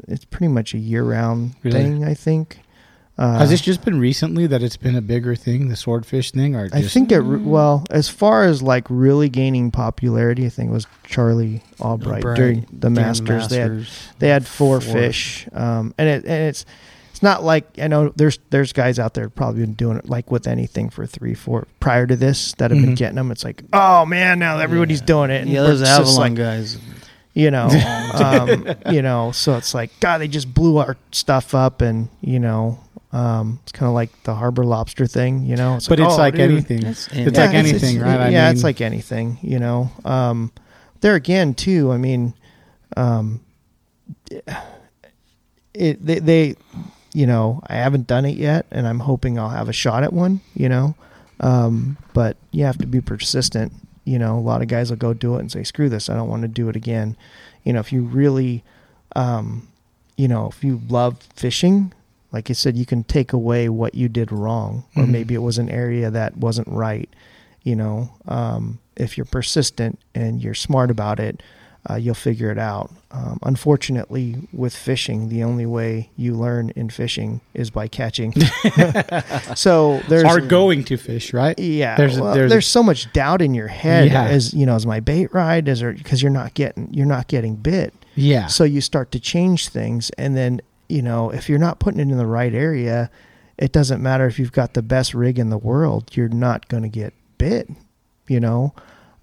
it's pretty much a year round Really? thing. I think. Has this just been recently that it's been a bigger thing, the swordfish thing, or I just, think it well as far as like really gaining popularity. I think it was Charlie Albright, Albright during the during the Masters. They had they had four, Four. fish, um, and it and it's it's not like I know there's there's guys out there probably been doing it like with anything for three four prior to this that have been Mhm. getting them. It's like oh man, now everybody's doing it. And Yeah, those it's just Avalon like, guys. You know, <laughs> um, you know. So it's like God, they just blew our stuff up, and you know. Um, it's kind of like the harbor lobster thing, you know. but it's oh, like dude, anything. It's It's, any- like yeah, anything, right? I yeah, mean, it's like anything, you know. Um, there again, too. I mean, um, it they, they, you know, I haven't done it yet, and I'm hoping I'll have a shot at one, you know. Um, but you have to be persistent. You know, a lot of guys will go do it and say, "Screw this! I don't want to do it again." You know, if you really, um, you know, if you love fishing, like I said, you can take away what you did wrong, or Mhm. maybe it was an area that wasn't right. You know, um, if you're persistent and you're smart about it, uh, you'll figure it out. Um, unfortunately, with fishing, the only way you learn in fishing is by catching. <laughs> so there's are going to fish, right? yeah, There's well, there's there's, so much doubt in your head Yeah. as you know, as my bait ride, as because you're not getting you're not getting bit. Yeah. So you start to change things, and then you know if you're not putting it in the right area, it doesn't matter if you've got the best rig in the world, you're not going to get bit. You know,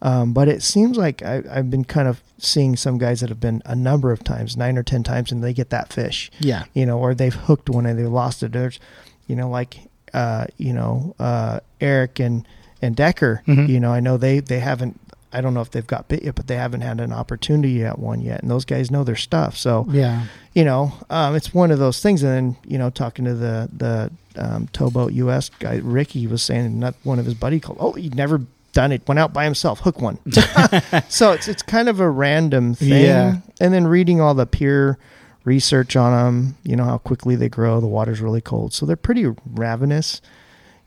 um, but it seems like I, I've been kind of seeing some guys that have been a number of times, nine or ten times, and they get that fish yeah. you know, or they've hooked one and they lost it. There's, you know, like, uh, you know, uh, Eric and, and Decker, Mhm. you know, I know they, they haven't, I don't know if they've got bit yet, but they haven't had an opportunity at one yet. And those guys know their stuff. So, Yeah. you know, um, it's one of those things. And then, you know, talking to the, the, um, towboat US guy, Ricky was saying, not one of his buddy called, Oh, he'd never done it. Went out by himself, hook one. <laughs> so it's, it's kind of a random thing. Yeah. And then reading all the peer research on them, you know, how quickly they grow. The water's really cold. So they're pretty ravenous.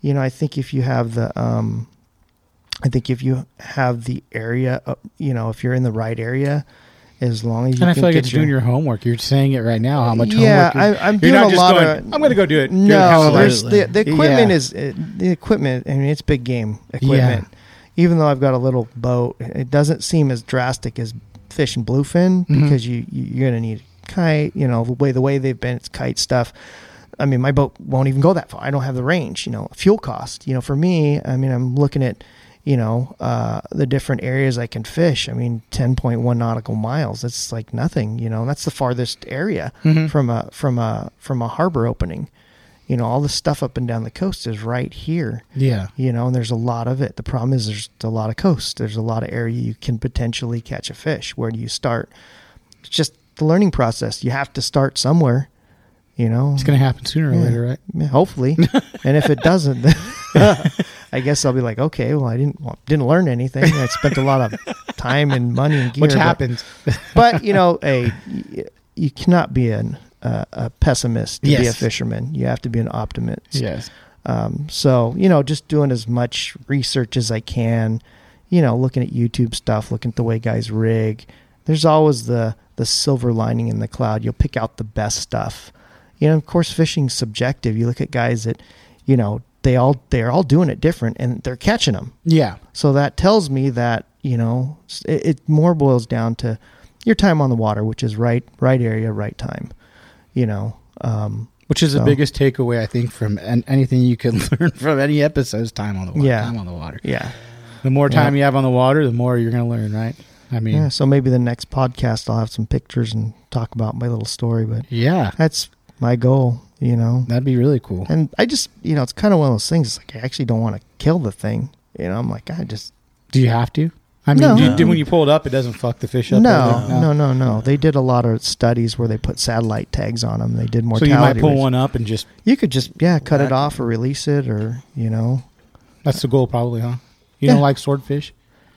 You know, I think if you have the, um, I think if you have the area, uh, you know, if you're in the right area, as long as you And I can feel like get it's doing your homework. You're saying it right now. How much yeah, homework? I'm doing a lot going. of. I'm going to go do it. No, the, the equipment Yeah. is uh, the equipment. I mean, it's big game equipment. Even though I've got a little boat, it doesn't seem as drastic as fishing bluefin Mhm. because you you- you're going to need a kite. You know the way the way they've been, it's kite stuff. I mean, my boat won't even go that far. I don't have the range. You know, fuel cost. You know, for me, I mean, I'm looking at you know uh, the different areas I can fish. I mean, 10.1 nautical miles. That's like nothing. You know, that's the farthest area Mhm. from a from a from a harbor opening. You know, all the stuff up and down the coast is right here. Yeah. You know, and there's a lot of it. The problem is there's a lot of coast. There's a lot of area you can potentially catch a fish. Where do you start? It's just the learning process. You have to start somewhere. You know, It's going to happen sooner or Yeah. later, right? Yeah, hopefully. <laughs> and if it doesn't, then <laughs> I guess I'll be like, okay, well, I didn't well, didn't learn anything. I spent a lot of time and money and <laughs> gear. Which but- happens. but you know, a you cannot be an, uh, a pessimist to be a fisherman. You have to be an optimist. yes. Um, so you know, just doing as much research as I can. You know, looking at YouTube stuff, looking at the way guys rig. There's always the the silver lining in the cloud. You'll pick out the best stuff. You know, of course, fishing's subjective. You look at guys that, you know, they all they're all doing it different, and they're catching them. Yeah. So that tells me that you know it, it more boils down to your time on the water, which is right right area, right time. You know, um, Which is the biggest takeaway I think from an, anything you can <laughs> learn from any episode is time on the water. Yeah. Time on the water. yeah, The more time Yeah. you have on the water, the more you're going to learn, right? I mean, yeah. So maybe the next podcast I'll have some pictures and talk about my little story, but yeah, that's my goal. You know, that'd be really cool. and I just you know it's kind of one of those things. It's like I actually don't want to kill the thing. You know, I'm like I just Do you have to? I mean, No. do you- do- when you pull it up, it doesn't fuck the fish up. no, or anything? no, no, no. They did a lot of studies where they put satellite tags on them. They did mortality. So mortality. you might pull rates. one up and just You could just yeah cut it off or release it or you know that's the goal, probably, huh? You Yeah. don't like swordfish?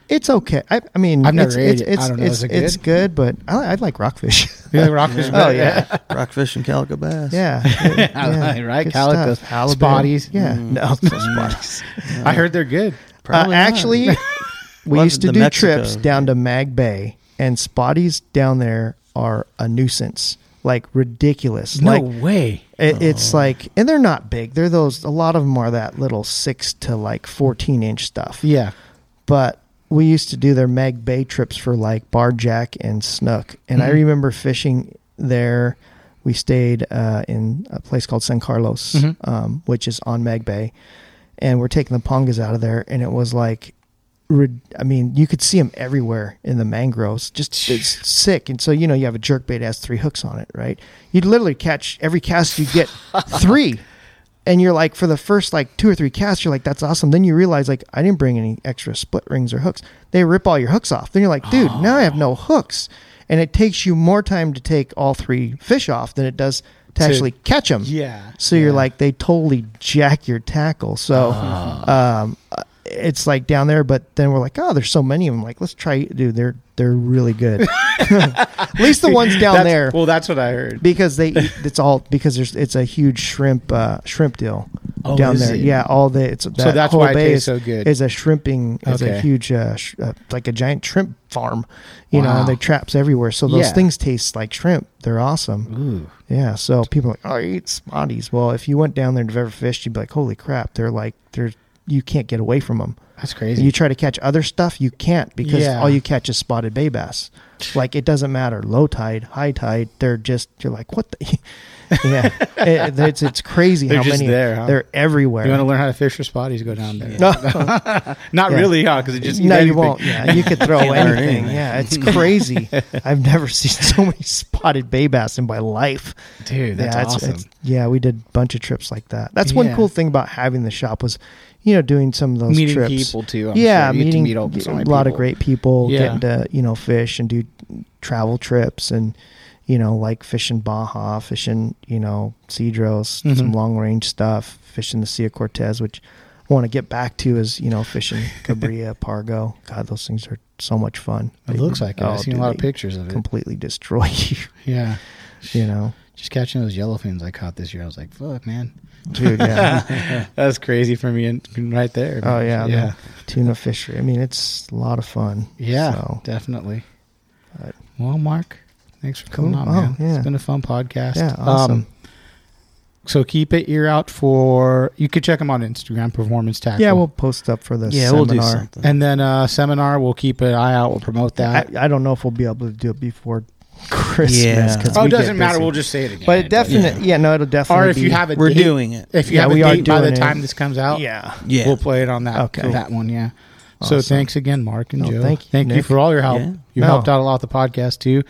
it's okay. I, I mean I've never it's, ate it's, it. It's, I don't know, It's, is it it's good? good, but I, I like rockfish. You like rockfish? <laughs> oh yeah, <laughs> Rockfish and calico bass. yeah, <laughs> yeah. right? Good Calicos. Spotties. Yeah, Mm. no, no spotties. I heard they're good. Uh, Probably not. actually, we Well, used to do Mexico. trips down to Mag Bay, and spotties down there are a nuisance. like ridiculous. No like way. it, it's like, and they're not big. They're those. A lot of them are that little six to like fourteen inch stuff. Yeah. But we used to do their Mag Bay trips for like barjack and snook, and I Mhm. remember fishing there. We stayed uh, in a place called San Carlos, Mhm. um, which is on Mag Bay, and we're taking the pongas out of there, and it was like, I mean, you could see them everywhere in the mangroves. Just it's sick, and so you know you have a jerk bait that has three hooks on it, right? You'd literally catch every cast you get <laughs> three. And you're like, for the first like two or three casts, you're like, that's awesome. Then you realize, like, I didn't bring any extra split rings or hooks. They rip all your hooks off. Then you're like, dude, <gasps> now I have no hooks. And it takes you more time to take all three fish off than it does to, To- actually catch them. Yeah. So you're like, they totally jack your tackle. So um, uh, it's like down there, but then we're like, oh, there's so many of them. Like, let's try, dude. They're they're really good. <laughs> At least the ones down That's- there Well, that's what I heard. because they eat, <laughs> it's all because there's it's a huge shrimp uh, shrimp deal Oh, down there. it? Yeah, all the it's that that's whole why it bay tastes is, so good. Is a shrimping is Okay. a huge uh, sh- uh, like a giant shrimp farm. You know, Wow. and they traps everywhere. So those Yeah. things taste like shrimp. They're awesome. Ooh. Yeah. So people are like, oh, I eat spotties. Well, if you went down there and you've ever fished, you'd be like, holy crap, they're like they're you can't get away from them. That's crazy. You try to catch other stuff, you can't because Yeah. all you catch is spotted bay bass. Like it doesn't matter, low tide, high tide. They're just you're like what the. <laughs> yeah, <laughs> It- it's it's crazy They're how many there, huh? they're everywhere. you want to learn how to fish for spotties? Go down there. no, <laughs> Not Yeah. really, huh? Because it just no, you won't. Yeah, you could throw <laughs> anything. anything. Yeah, it's crazy. I've never seen so many spotted bay bass in my life. Dude, that's yeah, awesome. it's- yeah, we did a bunch of trips like that. That's one cool thing about having the shop was, you know, doing some of those Meeting trips. people, too, I'm yeah, sure. Meeting meet all- so a lot of great people, Yeah. getting to you know fish and do travel trips and you know like fishing Baja, fishing you know Cedros, Mhm. some long range stuff, fishing the Sea of Cortez, which I want to get back to is you know fishing <laughs> cubera, Pargo. God, those things are so much fun. It looks like it. Oh, I've seen a lot of pictures of it. Completely destroy <laughs> you. Yeah. You know, Just catching those yellowfins I caught this year. I was like, fuck, man. dude. Yeah. <laughs> That's crazy for me and right there. Oh yeah, Yeah. tuna fishery. I mean, it's a lot of fun. Yeah, So, definitely. But- well, Mark, thanks for coming Cool. on, Oh, man. yeah. It's been a fun podcast. yeah, awesome. Um, so keep it ear out for. You could check them on Instagram, Performance Tackle. yeah, we'll post up for the Yeah, we'll do seminar. something. and then uh, seminar. We'll keep an eye out. We'll promote that. I, I don't know if we'll be able to do it before Christmas. Yeah. 'cause oh, it doesn't matter. busy. We'll just say it again. But it definitely, yeah. no, it'll definitely. Or if you have a We're date- doing it. If you Yeah, have we a are date by the doing it. time this comes out, yeah, Yeah. we'll play it on that Okay. that one. Yeah. So thanks again, Mark and No, Joe. thank you, you Nick. for all your help. Yeah. You No. helped out a lot with the podcast too.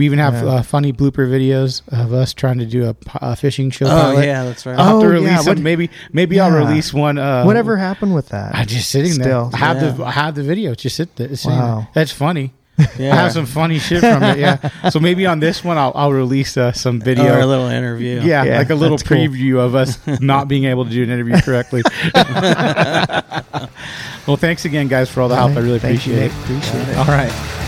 We even have Yeah. uh, funny blooper videos of us trying to do a fishing show. Oh pilot. yeah, that's right. I'll have to Oh, release yeah, some. what- maybe maybe I'll release one. Uh, Whatever happened with that? I'm just sitting Still, there. I have the. I have the video. It's just sit there. It's Wow. there. That's funny. yeah. I have some funny shit from it. Yeah. so maybe on this one I'll I'll release uh, some video. Or a little interview. yeah, Yeah, like a little that's cool. preview of us <laughs> not being able to do an interview correctly. <laughs> well, thanks again, guys, for all the help. I really Thank you, appreciate Nick. Appreciate it. it. All right.